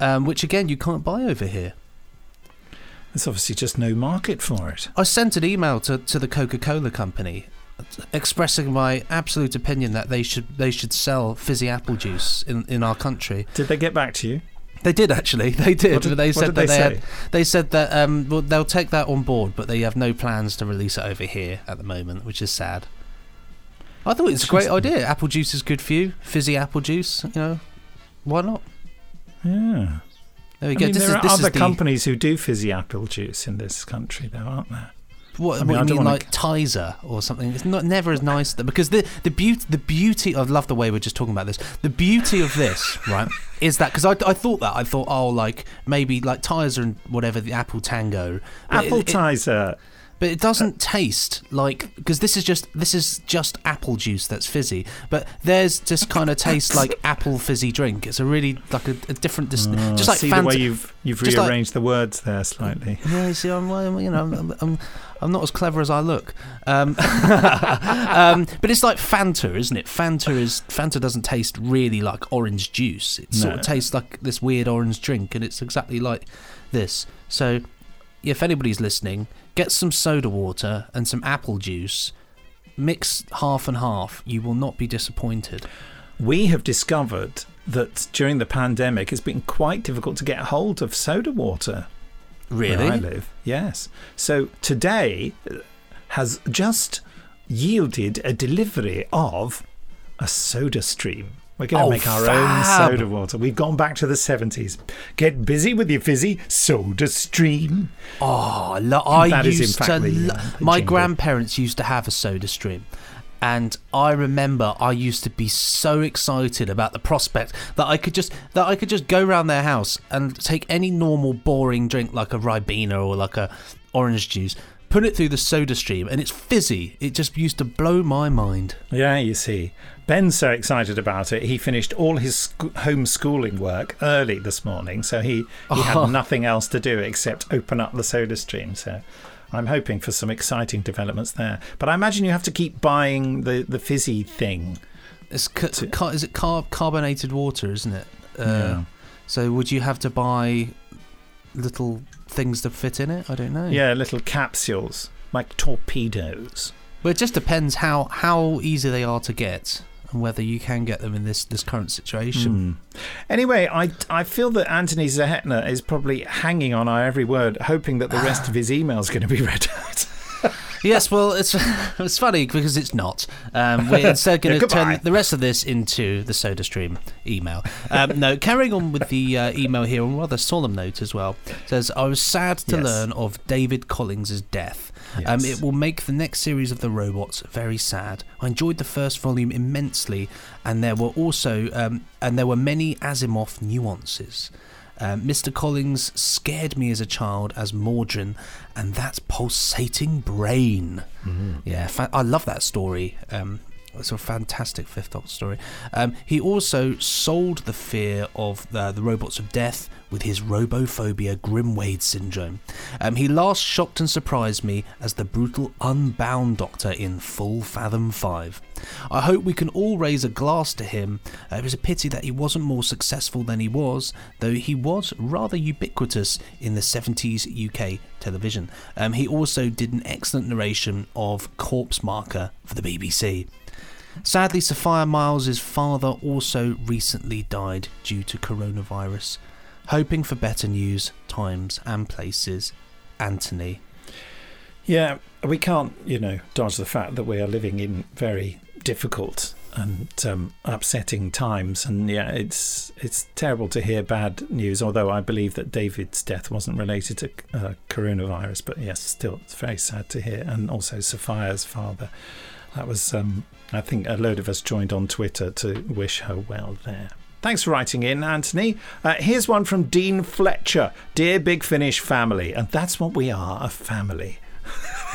um, which again you can't buy over here. There's obviously just no market for it. I sent an email to, to the Coca Cola company expressing my absolute opinion that they should they should sell fizzy apple juice in, in our country. Did they get back to you? They did actually. They did. Did- they said did that they they, had, they said that um, well, they'll take that on board, but they have no plans to release it over here at the moment, which is sad. I thought it's a great idea. Apple juice is good for you. Fizzy apple juice, you know, why not? Yeah. There we I mean, This there is- are other the- companies who do fizzy apple juice in this country, though, aren't there? What, I mean, what you mean, like Tizer or something? It's not never as nice th- because the the beauty the beauty. I love the way we're just talking about this. The beauty of this, right, is that because I, I thought that I thought oh like maybe like Tizer and whatever the Apple Tango, Apple Tizer. But it doesn't taste like because this is just this is just apple juice that's fizzy. But theirs just kind of tastes like apple fizzy drink. It's a really like a, a different, dis- Oh, just like see Fanta. the way you've you've just like- rearranged the words there slightly. yeah, you see, I'm, I'm you know, I'm, I'm, I'm not as clever as I look. Um, um, but it's like Fanta, isn't it? Fanta is Fanta doesn't taste really like orange juice. It sort No. of tastes like this weird orange drink, and it's exactly like this. So, if anybody's listening, get some soda water and some apple juice. Mix half and half. You will not be disappointed. We have discovered that during the pandemic, it's been quite difficult to get hold of soda water. Really? Where I live, yes. So today uh, has just yielded a delivery of a soda stream. We're going to Oh, make our fab. own soda water. We've gone back to the 70s. Get busy with your fizzy soda stream. Oh, lo- I That is, used in fact, to. the, uh, my jingle. grandparents used to have a soda stream. And I remember I used to be so excited about the prospect that I could just that I could just go around their house and take any normal boring drink like a Ribena or like a orange juice, put it through the soda stream, and it's fizzy. It just used to blow my mind. Yeah, you see. Ben's so excited about it. He finished all his sc- homeschooling work early this morning, so he, he Oh. had nothing else to do except open up the soda stream. So I'm hoping for some exciting developments there. But I imagine you have to keep buying the, the fizzy thing. It's ca- ca- is it carb- carbonated water, isn't it? Uh, Yeah. So would you have to buy little things to fit in it? I don't know. Yeah, little capsules like torpedoes. Well, it just depends how how easy they are to get and whether you can get them in this this current situation. Hmm. Anyway, I, I feel that Anthony Zahetner is probably hanging on our every word, hoping that the rest of his email is going to be read out. Yes, well, it's it's funny because it's not. Um, we're instead going to turn the rest of this into the Soda Stream email. Um, no, carrying on with the uh, email here on a rather solemn note as well. Says I was sad to Yes. learn of David Collings' death. Um, it will make the next series of the robots very sad. I enjoyed the first volume immensely, and there were also um, and there were many Asimov nuances. Um, Mr. Collings scared me as a child as Mawdryn, and that pulsating brain. Yeah, fa- I love that story. Um, it's a fantastic Fifth Doctor story. Um, he also sold the fear of the, the robots of death with his robophobia Grimwade syndrome. Um, he last shocked and surprised me as the brutal Unbound Doctor in Full Fathom 5. I hope we can all raise a glass to him. Uh, it was a pity that he wasn't more successful than he was, though he was rather ubiquitous in the 70s UK television. Um, he also did an excellent narration of Corpse Marker for the BBC. Sadly, Sophia Myles' father also recently died due to coronavirus. Hoping for better news, times, and places, Anthony. Yeah, we can't, you know, dodge the fact that we are living in very difficult and um, upsetting times. And yeah, it's it's terrible to hear bad news. Although I believe that David's death wasn't related to uh, coronavirus, but yes, still, it's very sad to hear. And also Sophia's father. That was, um, I think, a load of us joined on Twitter to wish her well there. Thanks for writing in, Anthony. Uh, here's one from Dean Fletcher. Dear Big Finish family. And that's what we are a family.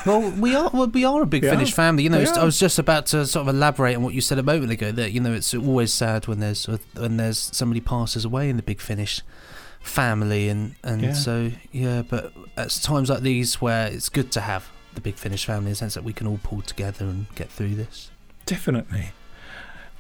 Well, we are well, we are a big We Finish family. You know, it's- I was just about to sort of elaborate on what you said a moment ago. That you know, it's always sad when there's when there's somebody passes away in the big Finish family, and and Yeah. so yeah. But at times like these, where it's good to have the big Finish family, in the sense that we can all pull together and get through this. Definitely.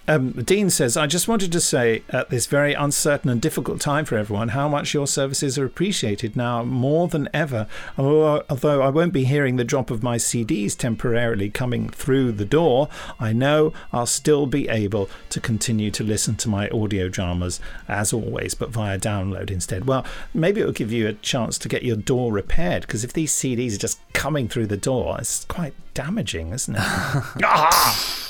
Um, Dean says, I just wanted to say at this very uncertain and difficult time for everyone how much your services are appreciated now more than ever. Although I won't be hearing the drop of my CDs temporarily coming through the door, I know I'll still be able to continue to listen to my audio dramas as always, but via download instead. Well, maybe it'll give you a chance to get your door repaired because if these CDs are just coming through the door, it's quite damaging, isn't it? ah!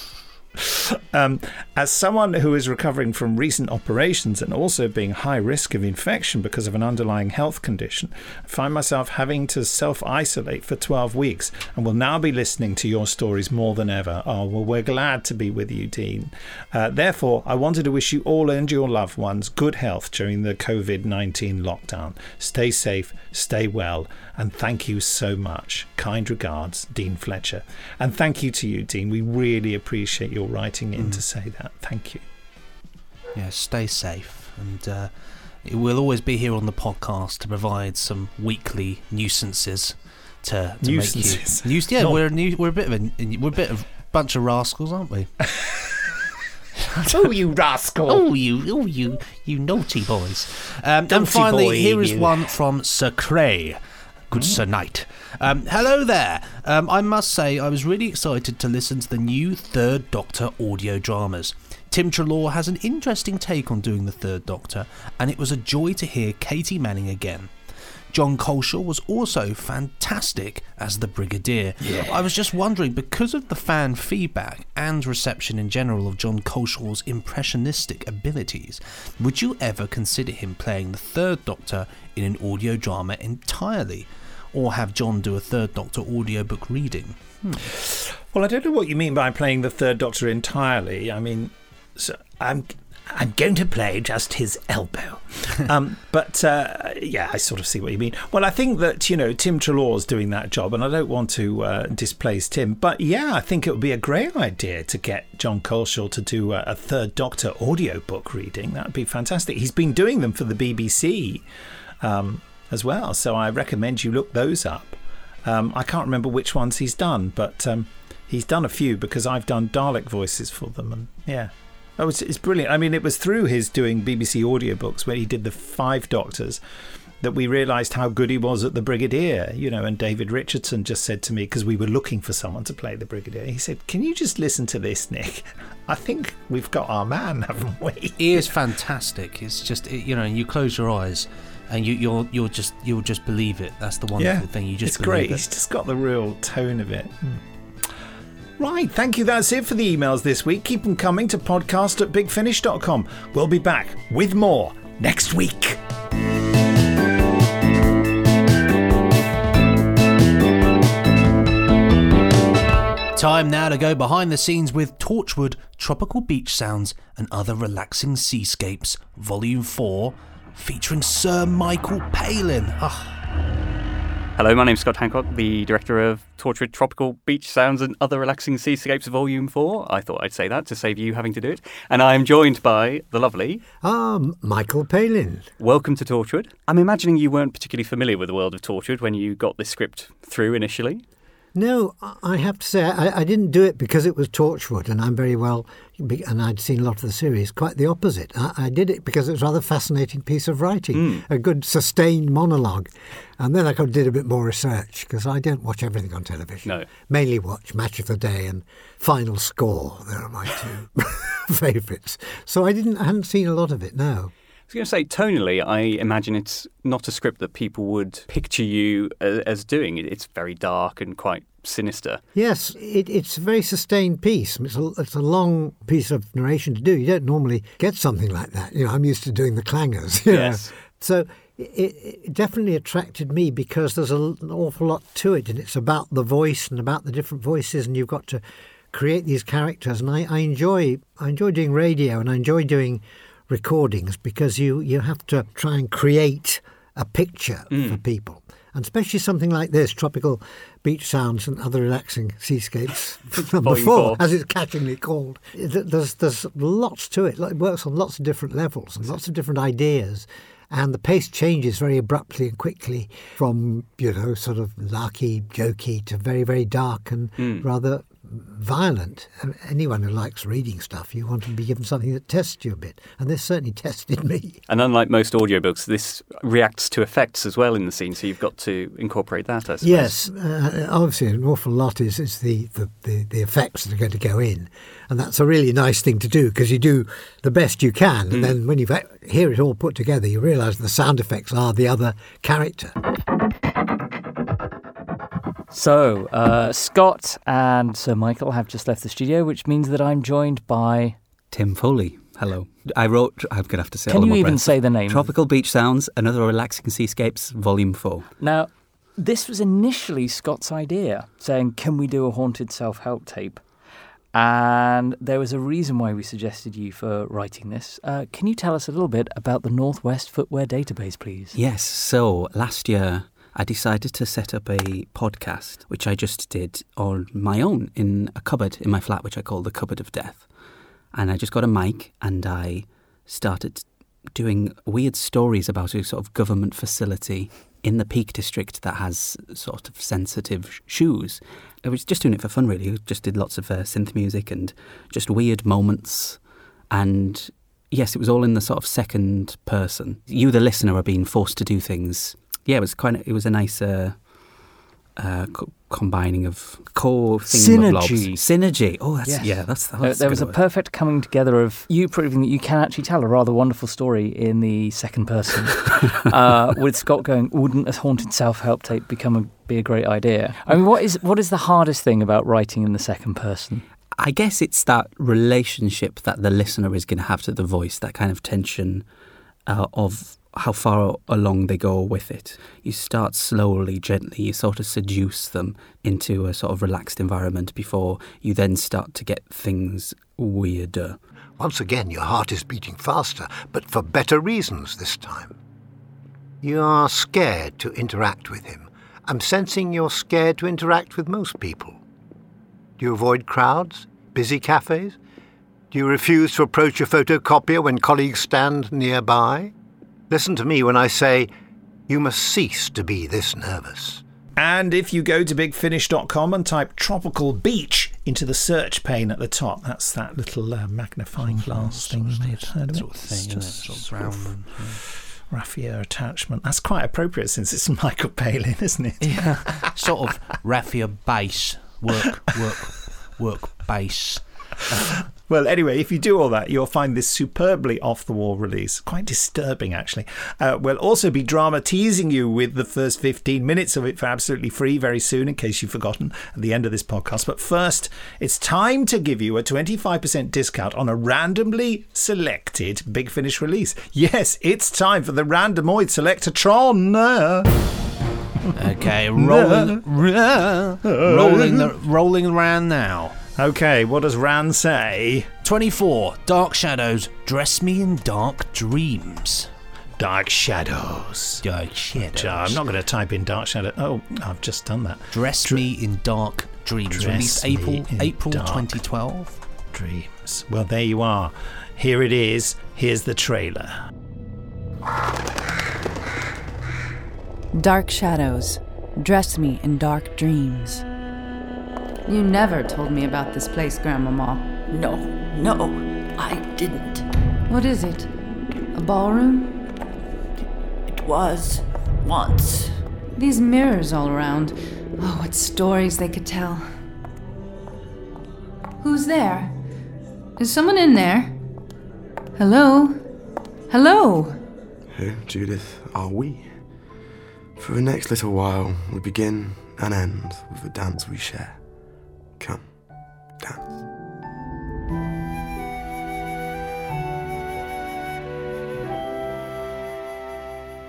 Um, as someone who is recovering from recent operations and also being high risk of infection because of an underlying health condition, I find myself having to self isolate for 12 weeks and will now be listening to your stories more than ever. Oh, well, we're glad to be with you, Dean. Uh, therefore, I wanted to wish you all and your loved ones good health during the COVID 19 lockdown. Stay safe, stay well, and thank you so much. Kind regards, Dean Fletcher. And thank you to you, Dean. We really appreciate your writing in to say that. Thank you. Yeah, stay safe, and uh, we'll always be here on the podcast to provide some weekly nuisances to, to Nuisances? make you. Nuis- yeah, Not- we're a nu- we're a bit of a we're a bit of bunch of rascals, aren't we? oh, you rascal! Oh, you, oh, you, you naughty boys! Um, and finally, boy, here is you. one from Sir Cray. Good Sir Knight. Um, hello there. Um, I must say, I was really excited to listen to the new Third Doctor audio dramas. Tim Treloar has an interesting take on doing the Third Doctor, and it was a joy to hear Katie Manning again. Jon Culshaw was also fantastic as the Brigadier. I was just wondering, because of the fan feedback and reception in general of Jon Culshaw's impressionistic abilities, would you ever consider him playing the Third Doctor in an audio drama entirely? Or have John do a Third Doctor audiobook reading? Hmm. Well, I don't know what you mean by playing the Third Doctor entirely. I mean, so I'm. I'm going to play just his elbow. um, but uh, yeah, I sort of see what you mean. Well, I think that, you know, Tim Treloar's doing that job, and I don't want to uh, displace Tim. But yeah, I think it would be a great idea to get Jon Culshaw to do a, a Third Doctor audiobook reading. That would be fantastic. He's been doing them for the BBC um, as well, so I recommend you look those up. Um, I can't remember which ones he's done, but um, he's done a few because I've done Dalek voices for them, and yeah. Oh, it's, it's brilliant. I mean, it was through his doing BBC audiobooks when he did the Five Doctors that we realised how good he was at the Brigadier, you know. And David Richardson just said to me because we were looking for someone to play the Brigadier. He said, "Can you just listen to this, Nick? I think we've got our man, haven't we?" He is fantastic. It's just it, you know, you close your eyes and you, you'll you'll just you'll just believe it. That's the wonderful yeah, thing. You just it's great. It. He's just got the real tone of it. Hmm. Right, thank you. That's it for the emails this week. Keep them coming to podcast at bigfinish.com. We'll be back with more next week. Time now to go behind the scenes with Torchwood, Tropical Beach Sounds and Other Relaxing Seascapes, Volume 4, featuring Sir Michael Palin. Ah, Hello, my name's Scott Handcock, the director of Torchwood Tropical Beach Sounds and Other Relaxing Seascapes Volume 4. I thought I'd say that to save you having to do it. And I am joined by the lovely. Um, Michael Palin. Welcome to Torchwood. I'm imagining you weren't particularly familiar with the world of Torchwood when you got this script through initially. No, I- have to say I, I didn't do it because it was Torchwood, and I'm very well, and I'd seen a lot of the series. Quite the opposite. I, I did it because it was a rather fascinating piece of writing, hmm. a good sustained monologue, and then I did a bit more research because I don't watch everything on television. No. Mainly watch Match of the Day and Final Score. There are my two favourites. So I didn't, I hadn't seen a lot of it. No. I was going to say, tonally, I imagine it's not a script that people would picture you as, as doing. It's very dark and quite sinister. Yes, it, it's a very sustained piece. It's a, it's a long piece of narration to do. You don't normally get something like that. You know, I'm used to doing the clangers. you know. Yes. So it, it definitely attracted me because there's a, an awful lot to it, and it's about the voice and about the different voices, and you've got to create these characters. And I, I enjoy I enjoy doing radio, and I enjoy doing recordings because you you have to try and create a picture for people. And especially something like this, tropical beach sounds and other relaxing seascapes, number four, four. as it's catchingly called. There's there's lots to it. It works on lots of different levels and lots of different ideas. And the pace changes very abruptly and quickly from, you know, sort of larky, jokey to very, very dark and Mm. rather violent. Anyone who likes reading stuff, you want to be given something that tests you a bit. And this certainly tested me. And unlike most audiobooks, this reacts to effects as well in the scene, so you've got to incorporate that, I suppose. Yes, uh, obviously, an awful lot is, is the, the, the, the effects that are going to go in. And that's a really nice thing to do because you do the best you can. And then when you hear it all put together, you realise the sound effects are the other character. So, uh, Scott and Sir Michael have just left the studio, which means that I'm joined by. Tim Foley. Hello. I wrote, I'm going to have to say Can you even breath. say the name? Tropical Beach Sounds and Other Relaxing Seascapes, Volume 4. Now, this was initially Scott's idea, saying, Can we do a haunted self help tape? And there was a reason why we suggested you for writing this. Uh, can you tell us a little bit about the Northwest Footwear Database, please? Yes, so last year I decided to set up a podcast, which I just did on my own in a cupboard in my flat, which I call the Cupboard of Death. And I just got a mic and I started doing weird stories about a sort of government facility in the Peak District that has sort of sensitive sh- shoes. I was just doing it for fun, really. Just did lots of uh, synth music and just weird moments. And yes, it was all in the sort of second person. You, the listener, are being forced to do things. Yeah, it was quite. It was a nice uh, uh, co- combining of core Synergy. Synergy. Oh, that's Yes. yeah. That's, There- that's there good was a word. perfect coming together of you proving that you can actually tell a rather wonderful story in the second person, uh, with Scott going, "Wouldn't a haunted self-help tape become a, be a great idea?" I mean, what is what is the hardest thing about writing in the second person? I guess it's that relationship that the listener is going to have to the voice, that kind of tension uh, of how far along they go with it. You start slowly, gently, you sort of seduce them into a sort of relaxed environment before you then start to get things weirder. Once again, your heart is beating faster, but for better reasons this time. You are scared to interact with him. I'm sensing you're scared to interact with most people. Do you avoid crowds, busy cafes? Do you refuse to approach a photocopier when colleagues stand nearby? Listen to me when I say you must cease to be this nervous. And if you go to bigfinish.com and type tropical beach into the search pane at the top, that's that little uh, magnifying glass thing you may have heard of. Sort of thing, It's just Sort of sort of round, raffia attachment. That's quite appropriate since it's Michael Palin, isn't it? Yeah. sort of raffia base work, work, work base. Well, anyway, if you do all that, you'll find this superbly off the wall release. Quite disturbing, actually. Uh, we'll also be drama teasing you with the first 15 minutes of it for absolutely free very soon, in case you've forgotten at the end of this podcast. But first, it's time to give you a 25% discount on a randomly selected Big Finish release. Yes, it's time for the Randomoid Selectatron. Okay, rolling, rolling, the, rolling around now. Okay, what does Ran say? 24. Dark Shadows. Dress me in dark dreams. Dark Shadows. Dark Shadows. I'm not going to type in Dark Shadow. Oh, I've just done that. Dress me in dark dreams. Dress Released me April in April dark 2012. Dreams. Well, there you are. Here it is. Here's the trailer. Dark shadows. Dress me in dark dreams. You never told me about this place, Grandmama. No, no, I didn't. What is it? A ballroom? It was once. These mirrors all around. Oh, what stories they could tell. Who's there? Is someone in there? Hello? Hello? Who, Judith, are we? For the next little while, we begin and end with the dance we share. Come, dance.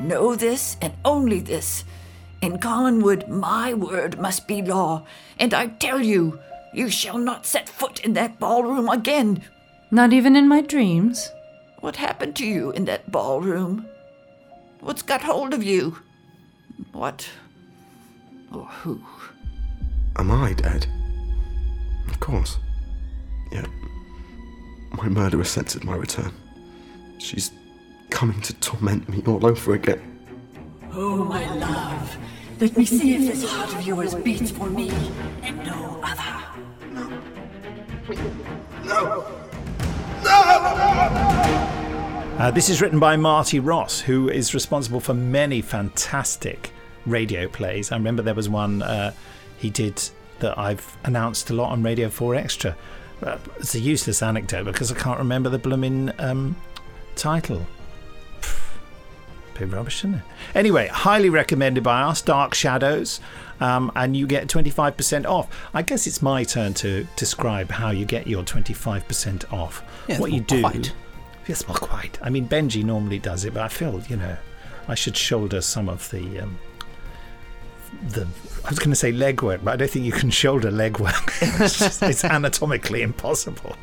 Know this and only this. In Collinwood, my word must be law, and I tell you, you shall not set foot in that ballroom again. Not even in my dreams? What happened to you in that ballroom? What's got hold of you? What? Or who? Am I dead? Of course. Yet, my murderer scented my return. She's coming to torment me all over again. Oh, my love. Let me see if this heart of yours beats for me and no other. No! Uh, this is written by Marty Ross, who is responsible for many fantastic radio plays. I remember there was one uh, he did that I've announced a lot on Radio 4 Extra. Uh, it's a useless anecdote because I can't remember the blooming um, title. Bit rubbish, isn't it? Anyway, highly recommended by us, Dark Shadows, um, and you get 25% off. I guess it's my turn to describe how you get your 25% off. Yeah, what you do. quite. Yes, not quite. I mean, Benji normally does it, but I feel, you know, I should shoulder some of the. Um, the I was going to say legwork, but I don't think you can shoulder legwork. it's, just, it's anatomically impossible.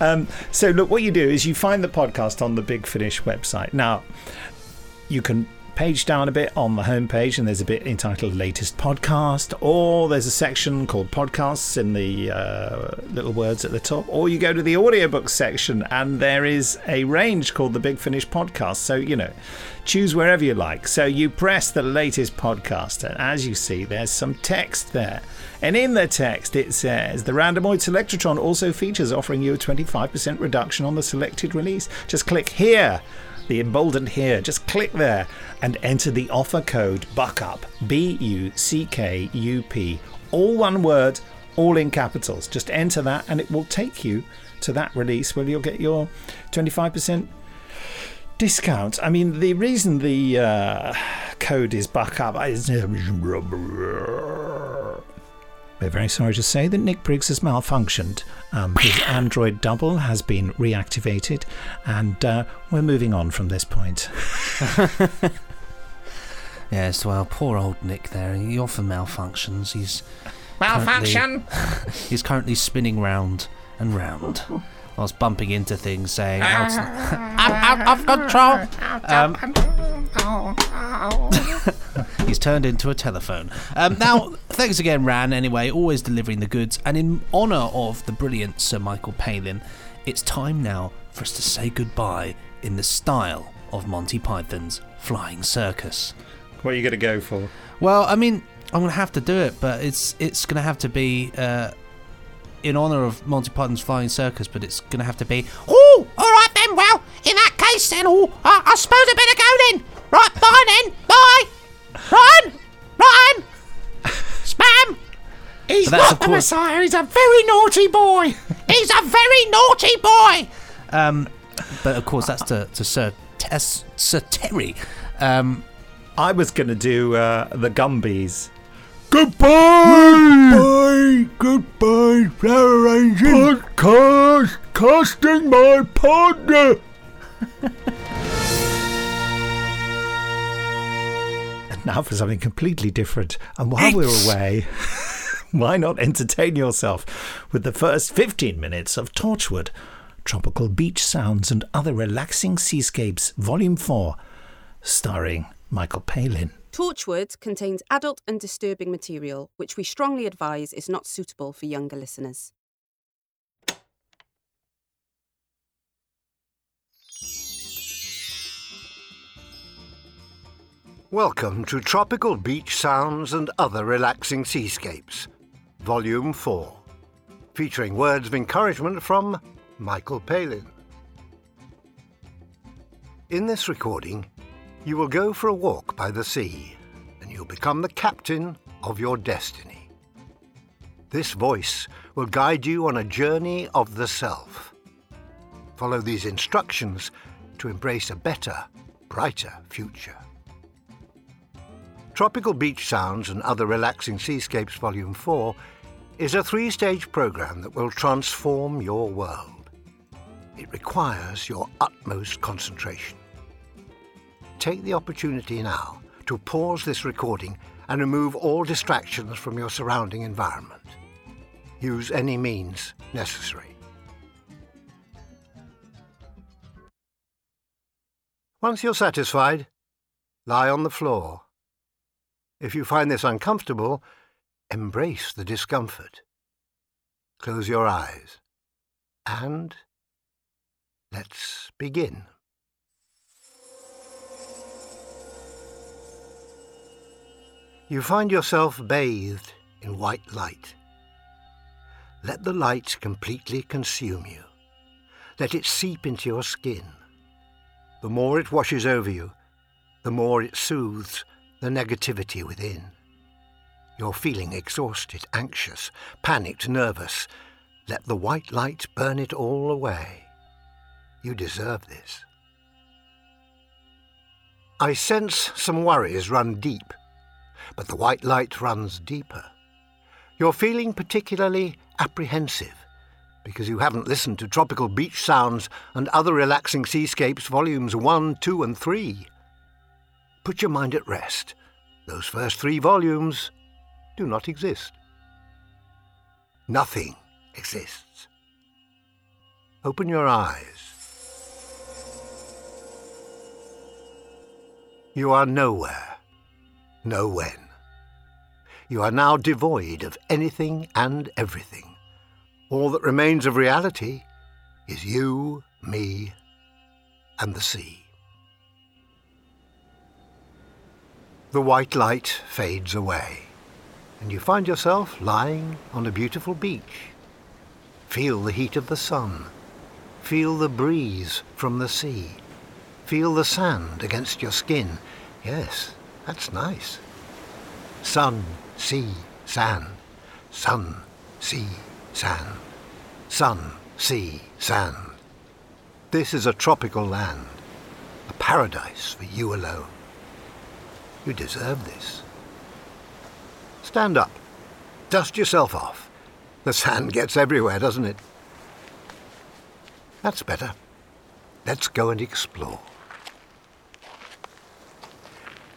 um, so, look, what you do is you find the podcast on the Big Finish website. Now, you can page down a bit on the homepage, and there's a bit entitled Latest Podcast, or there's a section called Podcasts in the uh, little words at the top, or you go to the audiobook section, and there is a range called the Big Finish Podcast. So, you know, choose wherever you like. So, you press the latest podcast, and as you see, there's some text there. And in the text, it says the Randomoid Selectron also features offering you a 25% reduction on the selected release. Just click here the emboldened here. Just click there and enter the offer code BUCKUP, B U C K U P. All one word, all in capitals. Just enter that and it will take you to that release where you'll get your 25% discount. I mean, the reason the uh, code is BUCKUP is. We're very sorry to say that Nick Briggs has malfunctioned. Um, his Android double has been reactivated, and uh, we're moving on from this point. Yes, well, poor old Nick there. He often malfunctions. He's Malfunction? Currently, he's currently spinning round and round whilst bumping into things, saying, out, I'm out of control. Um, He's turned into a telephone. Um, now, thanks again, Ran, anyway, always delivering the goods. And in honour of the brilliant Sir Michael Palin, it's time now for us to say goodbye in the style of Monty Python's Flying Circus. What are you going to go for? Well, I mean, I'm gonna have to do it, but it's it's gonna have to be uh, in honor of Monty Python's Flying Circus, but it's gonna have to be. Oh, all right then. Well, in that case then, oh, I, I suppose I better go then. Right, bye then. Bye. Ryan, Ryan, Spam. He's not the course- Messiah. He's a very naughty boy. He's a very naughty boy. Um, but of course, that's to to Sir Tess, Sir Terry. Um, I was going to do uh, the Gumbies. Goodbye! Goodbye, Goodbye, flower arranging. Podcast, casting my partner. And now for something completely different. And while we're away, why not entertain yourself with the first 15 minutes of Torchwood, Tropical Beach Sounds and Other Relaxing Seascapes, Volume 4, starring Michael Palin. Torchwood contains adult and disturbing material, which we strongly advise is not suitable for younger listeners. Welcome to Tropical Beach Sounds and Other Relaxing Seascapes, Volume 4, featuring words of encouragement from Michael Palin. In this recording, you will go for a walk by the sea and you'll become the captain of your destiny. This voice will guide you on a journey of the self. Follow these instructions to embrace a better, brighter future. Tropical Beach Sounds and Other Relaxing Seascapes Volume 4 is a three stage program that will transform your world. It requires your utmost concentration. Take the opportunity now to pause this recording and remove all distractions from your surrounding environment. Use any means necessary. Once you're satisfied, lie on the floor. If you find this uncomfortable, embrace the discomfort. Close your eyes. And let's begin. You find yourself bathed in white light. Let the light completely consume you. Let it seep into your skin. The more it washes over you, the more it soothes the negativity within. You're feeling exhausted, anxious, panicked, nervous. Let the white light burn it all away. You deserve this. I sense some worries run deep, but the white light runs deeper. You're feeling particularly apprehensive because you haven't listened to Tropical Beach Sounds and Other Relaxing Seascapes Volumes 1, 2, and 3. Put your mind at rest. Those first three volumes do not exist. Nothing exists. Open your eyes. You are nowhere, no when. You are now devoid of anything and everything. All that remains of reality is you, me, and the sea. The white light fades away, and you find yourself lying on a beautiful beach. Feel the heat of the sun. Feel the breeze from the sea. Feel the sand against your skin. Yes, that's nice. Sun, sea, sand. Sun, sea, sand. Sun, sea, sand. This is a tropical land, a paradise for you alone. You deserve this. Stand up. Dust yourself off. The sand gets everywhere, doesn't it? That's better. Let's go and explore.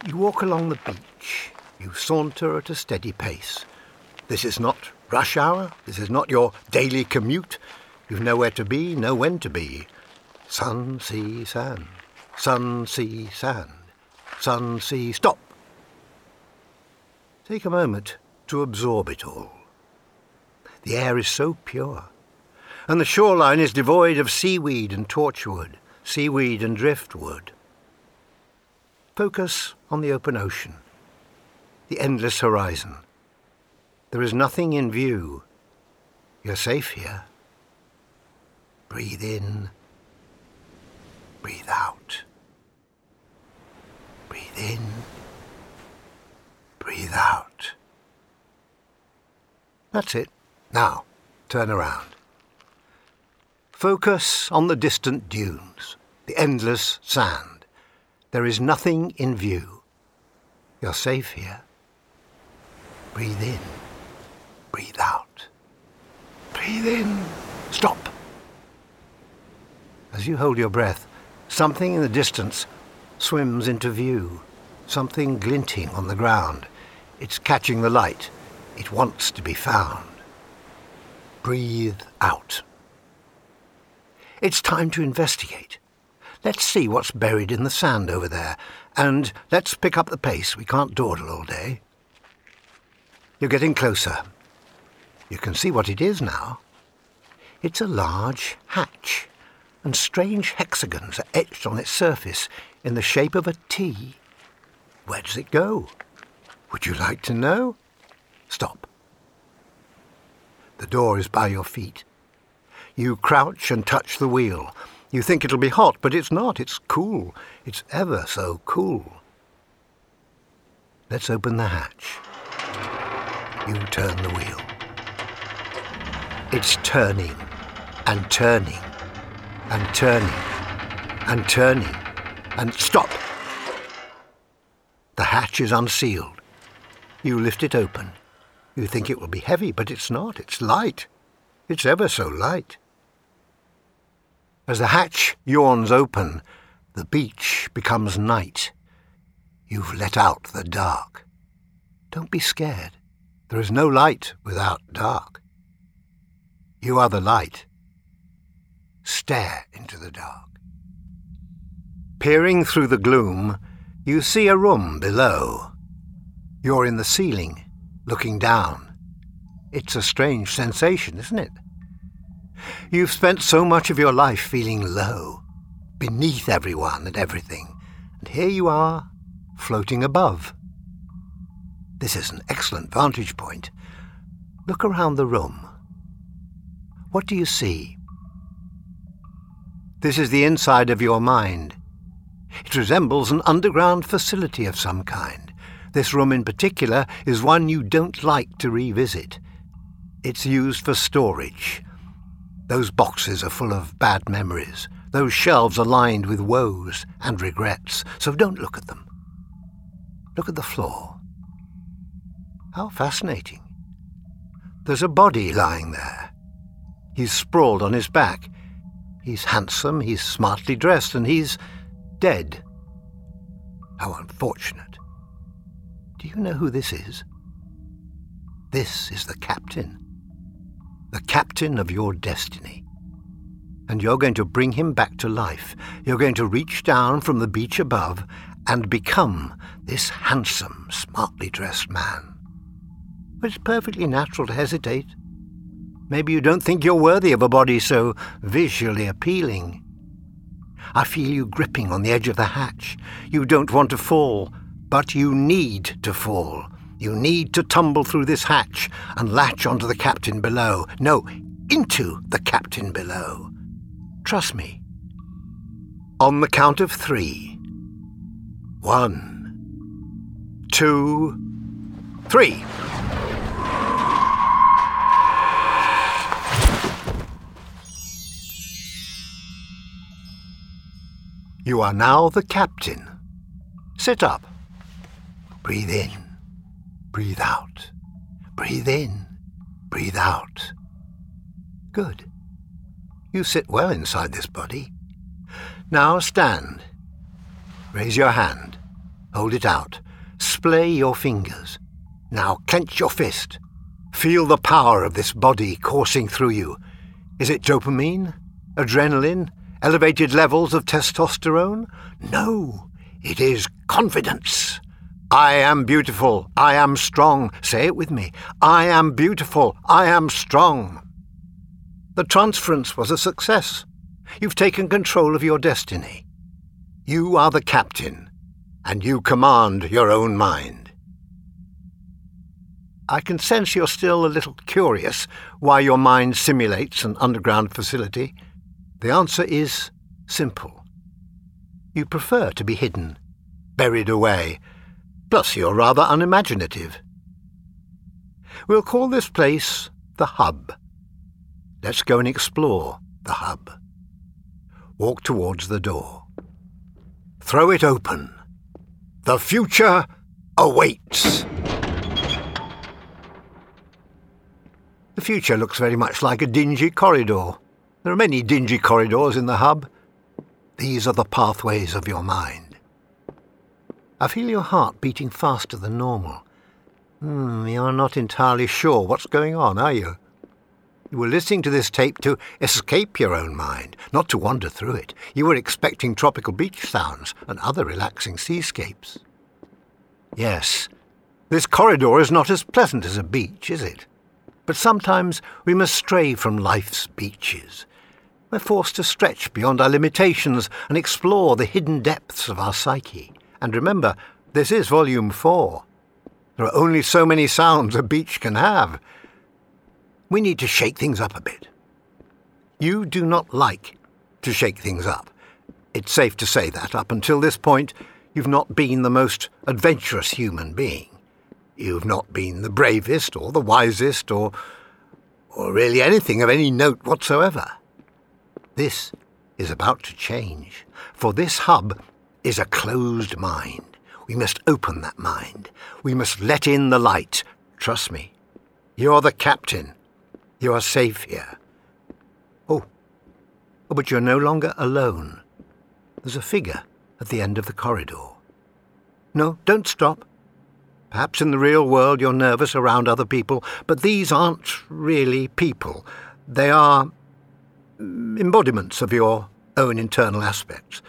You walk along the beach. You saunter at a steady pace. This is not rush hour. This is not your daily commute. You've nowhere to be, know when to be. Sun, sea, sand. Sun, sea, sand. Sun, sea, stop. Take a moment to absorb it all. The air is so pure, and the shoreline is devoid of seaweed and torchwood, seaweed and driftwood. Focus on the open ocean, the endless horizon. There is nothing in view. You're safe here. Breathe in. Breathe out. Breathe in. Breathe out. That's it. Now, turn around. Focus on the distant dunes, the endless sand. There is nothing in view. You're safe here. Breathe in. Breathe out. Breathe in. Stop. As you hold your breath, something in the distance swims into view. Something glinting on the ground. It's catching the light. It wants to be found. Breathe out. It's time to investigate. Let's see what's buried in the sand over there, and let's pick up the pace. We can't dawdle all day. You're getting closer. You can see what it is now. It's a large hatch, and strange hexagons are etched on its surface in the shape of a T. Where does it go? Would you like to know? Stop. The door is by your feet. You crouch and touch the wheel. You think it'll be hot, but it's not. It's cool. It's ever so cool. Let's open the hatch. You turn the wheel. It's turning and turning and turning and turning and stop. The hatch is unsealed. You lift it open. You think it will be heavy, but it's not. It's light. It's ever so light. As the hatch yawns open, the beach becomes night. You've let out the dark. Don't be scared. There is no light without dark. You are the light. Stare into the dark. Peering through the gloom, you see a room below. You're in the ceiling, looking down. It's a strange sensation, isn't it? You've spent so much of your life feeling low, beneath everyone and everything, and here you are, floating above. This is an excellent vantage point. Look around the room. What do you see? This is the inside of your mind. It resembles an underground facility of some kind. This room in particular is one you don't like to revisit. It's used for storage. Those boxes are full of bad memories. Those shelves are lined with woes and regrets, so don't look at them. Look at the floor. How fascinating. There's a body lying there. He's sprawled on his back. He's handsome, he's smartly dressed, and he's dead. How unfortunate. Do you know who this is? This is the captain. The captain of your destiny. And you're going to bring him back to life. You're going to reach down from the beach above and become this handsome, smartly dressed man. But it's perfectly natural to hesitate. Maybe you don't think you're worthy of a body so visually appealing. I feel you gripping on the edge of the hatch. You don't want to fall, but you need to fall. You need to tumble through this hatch and latch onto the captain below. No, into the captain below. Trust me. On the count of three. One, two, three. You are now the captain. Sit up. Breathe in. Breathe out. Breathe in. Breathe out. Good. You sit well inside this body. Now stand. Raise your hand. Hold it out. Splay your fingers. Now clench your fist. Feel the power of this body coursing through you. Is it dopamine? Adrenaline? Elevated levels of testosterone? No, it is confidence. I am beautiful. I am strong. Say it with me. I am beautiful. I am strong. The transference was a success. You've taken control of your destiny. You are the captain, and you command your own mind. I can sense you're still a little curious why your mind simulates an underground facility. The answer is simple. You prefer to be hidden, buried away, plus you're rather unimaginative. We'll call this place the Hub. Let's go and explore the Hub. Walk towards the door. Throw it open. The future awaits. The future looks very much like a dingy corridor. There are many dingy corridors in the hub. These are the pathways of your mind. I feel your heart beating faster than normal. Hmm, you're not entirely sure what's going on, are you? You were listening to this tape to escape your own mind, not to wander through it. You were expecting tropical beach sounds and other relaxing seascapes. Yes, this corridor is not as pleasant as a beach, is it? But sometimes we must stray from life's beaches. We're forced to stretch beyond our limitations and explore the hidden depths of our psyche. And remember, this is Volume 4. There are only so many sounds a beach can have. We need to shake things up a bit. You do not like to shake things up. It's safe to say that up until this point, you've not been the most adventurous human being. You've not been the bravest or the wisest or, or really anything of any note whatsoever. This is about to change, for this hub is a closed mind. We must open that mind. We must let in the light. Trust me. You're the captain. You are safe here. Oh, oh but you're no longer alone. There's a figure at the end of the corridor. No, don't stop. Perhaps in the real world you're nervous around other people, but these aren't really people. They are embodiments of your own internal aspects.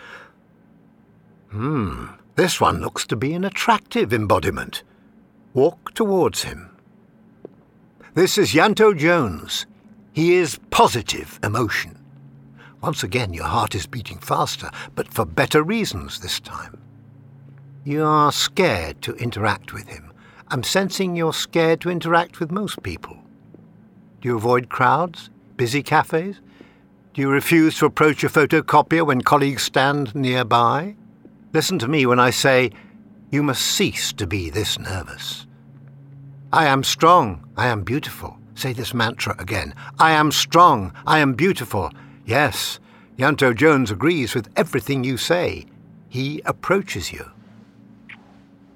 Hmm, this one looks to be an attractive embodiment. Walk towards him. This is Ianto Jones. He is positive emotion. Once again, your heart is beating faster, but for better reasons this time. You are scared to interact with him. I'm sensing you're scared to interact with most people. Do you avoid crowds, busy cafes? Do you refuse to approach a photocopier when colleagues stand nearby? Listen to me when I say you must cease to be this nervous. I am strong. I am beautiful. Say this mantra again. I am strong. I am beautiful. Yes, Ianto Jones agrees with everything you say. He approaches you.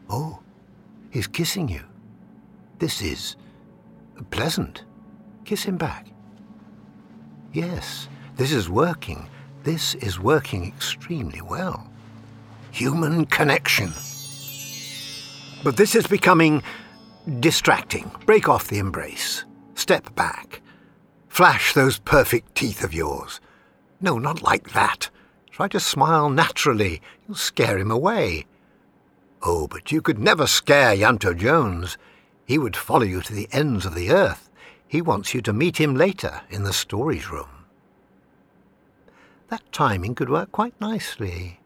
Oh, he's kissing you. This is pleasant. Kiss him back. Yes, this is working. This is working extremely well. Human connection. But this is becoming distracting. Break off the embrace. Step back. Flash those perfect teeth of yours. No, not like that. Try to smile naturally. You'll scare him away. Oh, but you could never scare Ianto Jones. He would follow you to the ends of the earth. He wants you to meet him later in the storage room. That timing could work quite nicely.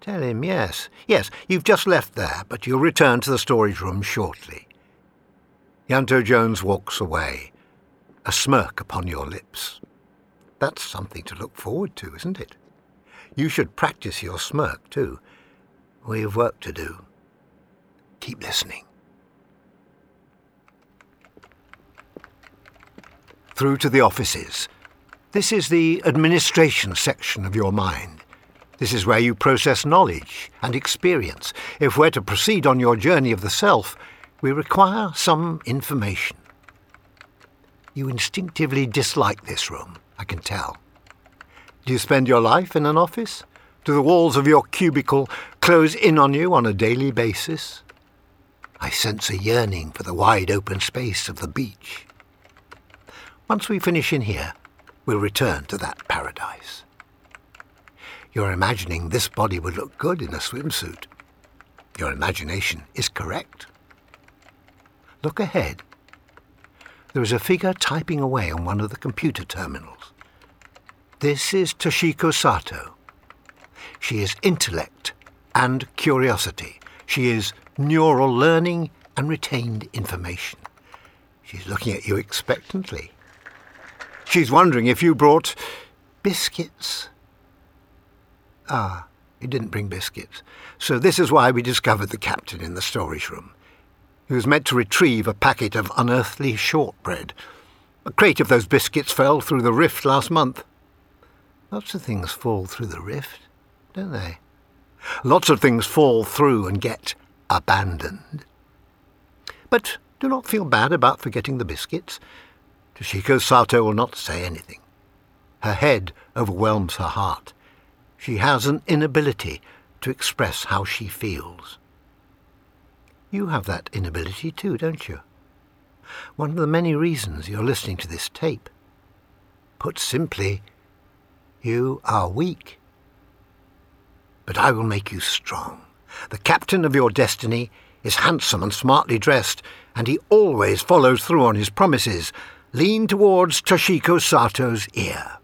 Tell him, yes, yes, you've just left there, but you'll return to the storage room shortly. Ianto Jones walks away, a smirk upon your lips. That's something to look forward to, isn't it? You should practice your smirk, too. We've work to do. Keep listening. Through to the offices. This is the administration section of your mind. This is where you process knowledge and experience. If we're to proceed on your journey of the self, we require some information. You instinctively dislike this room, I can tell. Do you spend your life in an office? Do the walls of your cubicle close in on you on a daily basis? I sense a yearning for the wide open space of the beach. Once we finish in here, we'll return to that paradise. You're imagining this body would look good in a swimsuit. Your imagination is correct. Look ahead. There is a figure typing away on one of the computer terminals. This is Toshiko Sato. She is intellect and curiosity. She is neural learning and retained information. She's looking at you expectantly. She's wondering if you brought biscuits. Ah, you didn't bring biscuits. So this is why we discovered the captain in the storage room. He was meant to retrieve a packet of unearthly shortbread. A crate of those biscuits fell through the rift last month. Lots of things fall through the rift, don't they? Lots of things fall through and get abandoned. But do not feel bad about forgetting the biscuits. Toshiko Sato will not say anything. Her head overwhelms her heart. She has an inability to express how she feels. You have that inability too, don't you? One of the many reasons you're listening to this tape. Put simply, you are weak. But I will make you strong. The captain of your destiny is handsome and smartly dressed, and he always follows through on his promises. Lean towards Toshiko Sato's ear.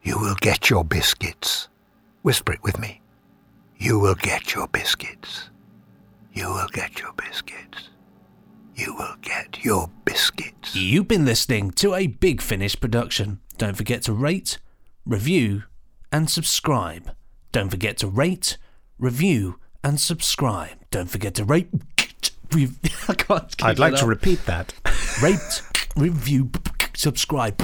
You will get your biscuits. Whisper it with me. You will get your biscuits. You will get your biscuits. You will get your biscuits. You've been listening to a Big Finish production. Don't forget to rate, review, and subscribe. Don't forget to rate, review, and subscribe. Don't forget to rate. Re- I can't I'd like to repeat that. Rate, review, subscribe.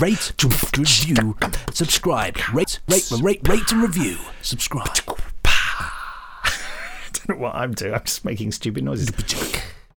Rate, review, subscribe. Rate, rate, rate, rate, and review. Subscribe. I don't know what I'm doing. I'm just making stupid noises.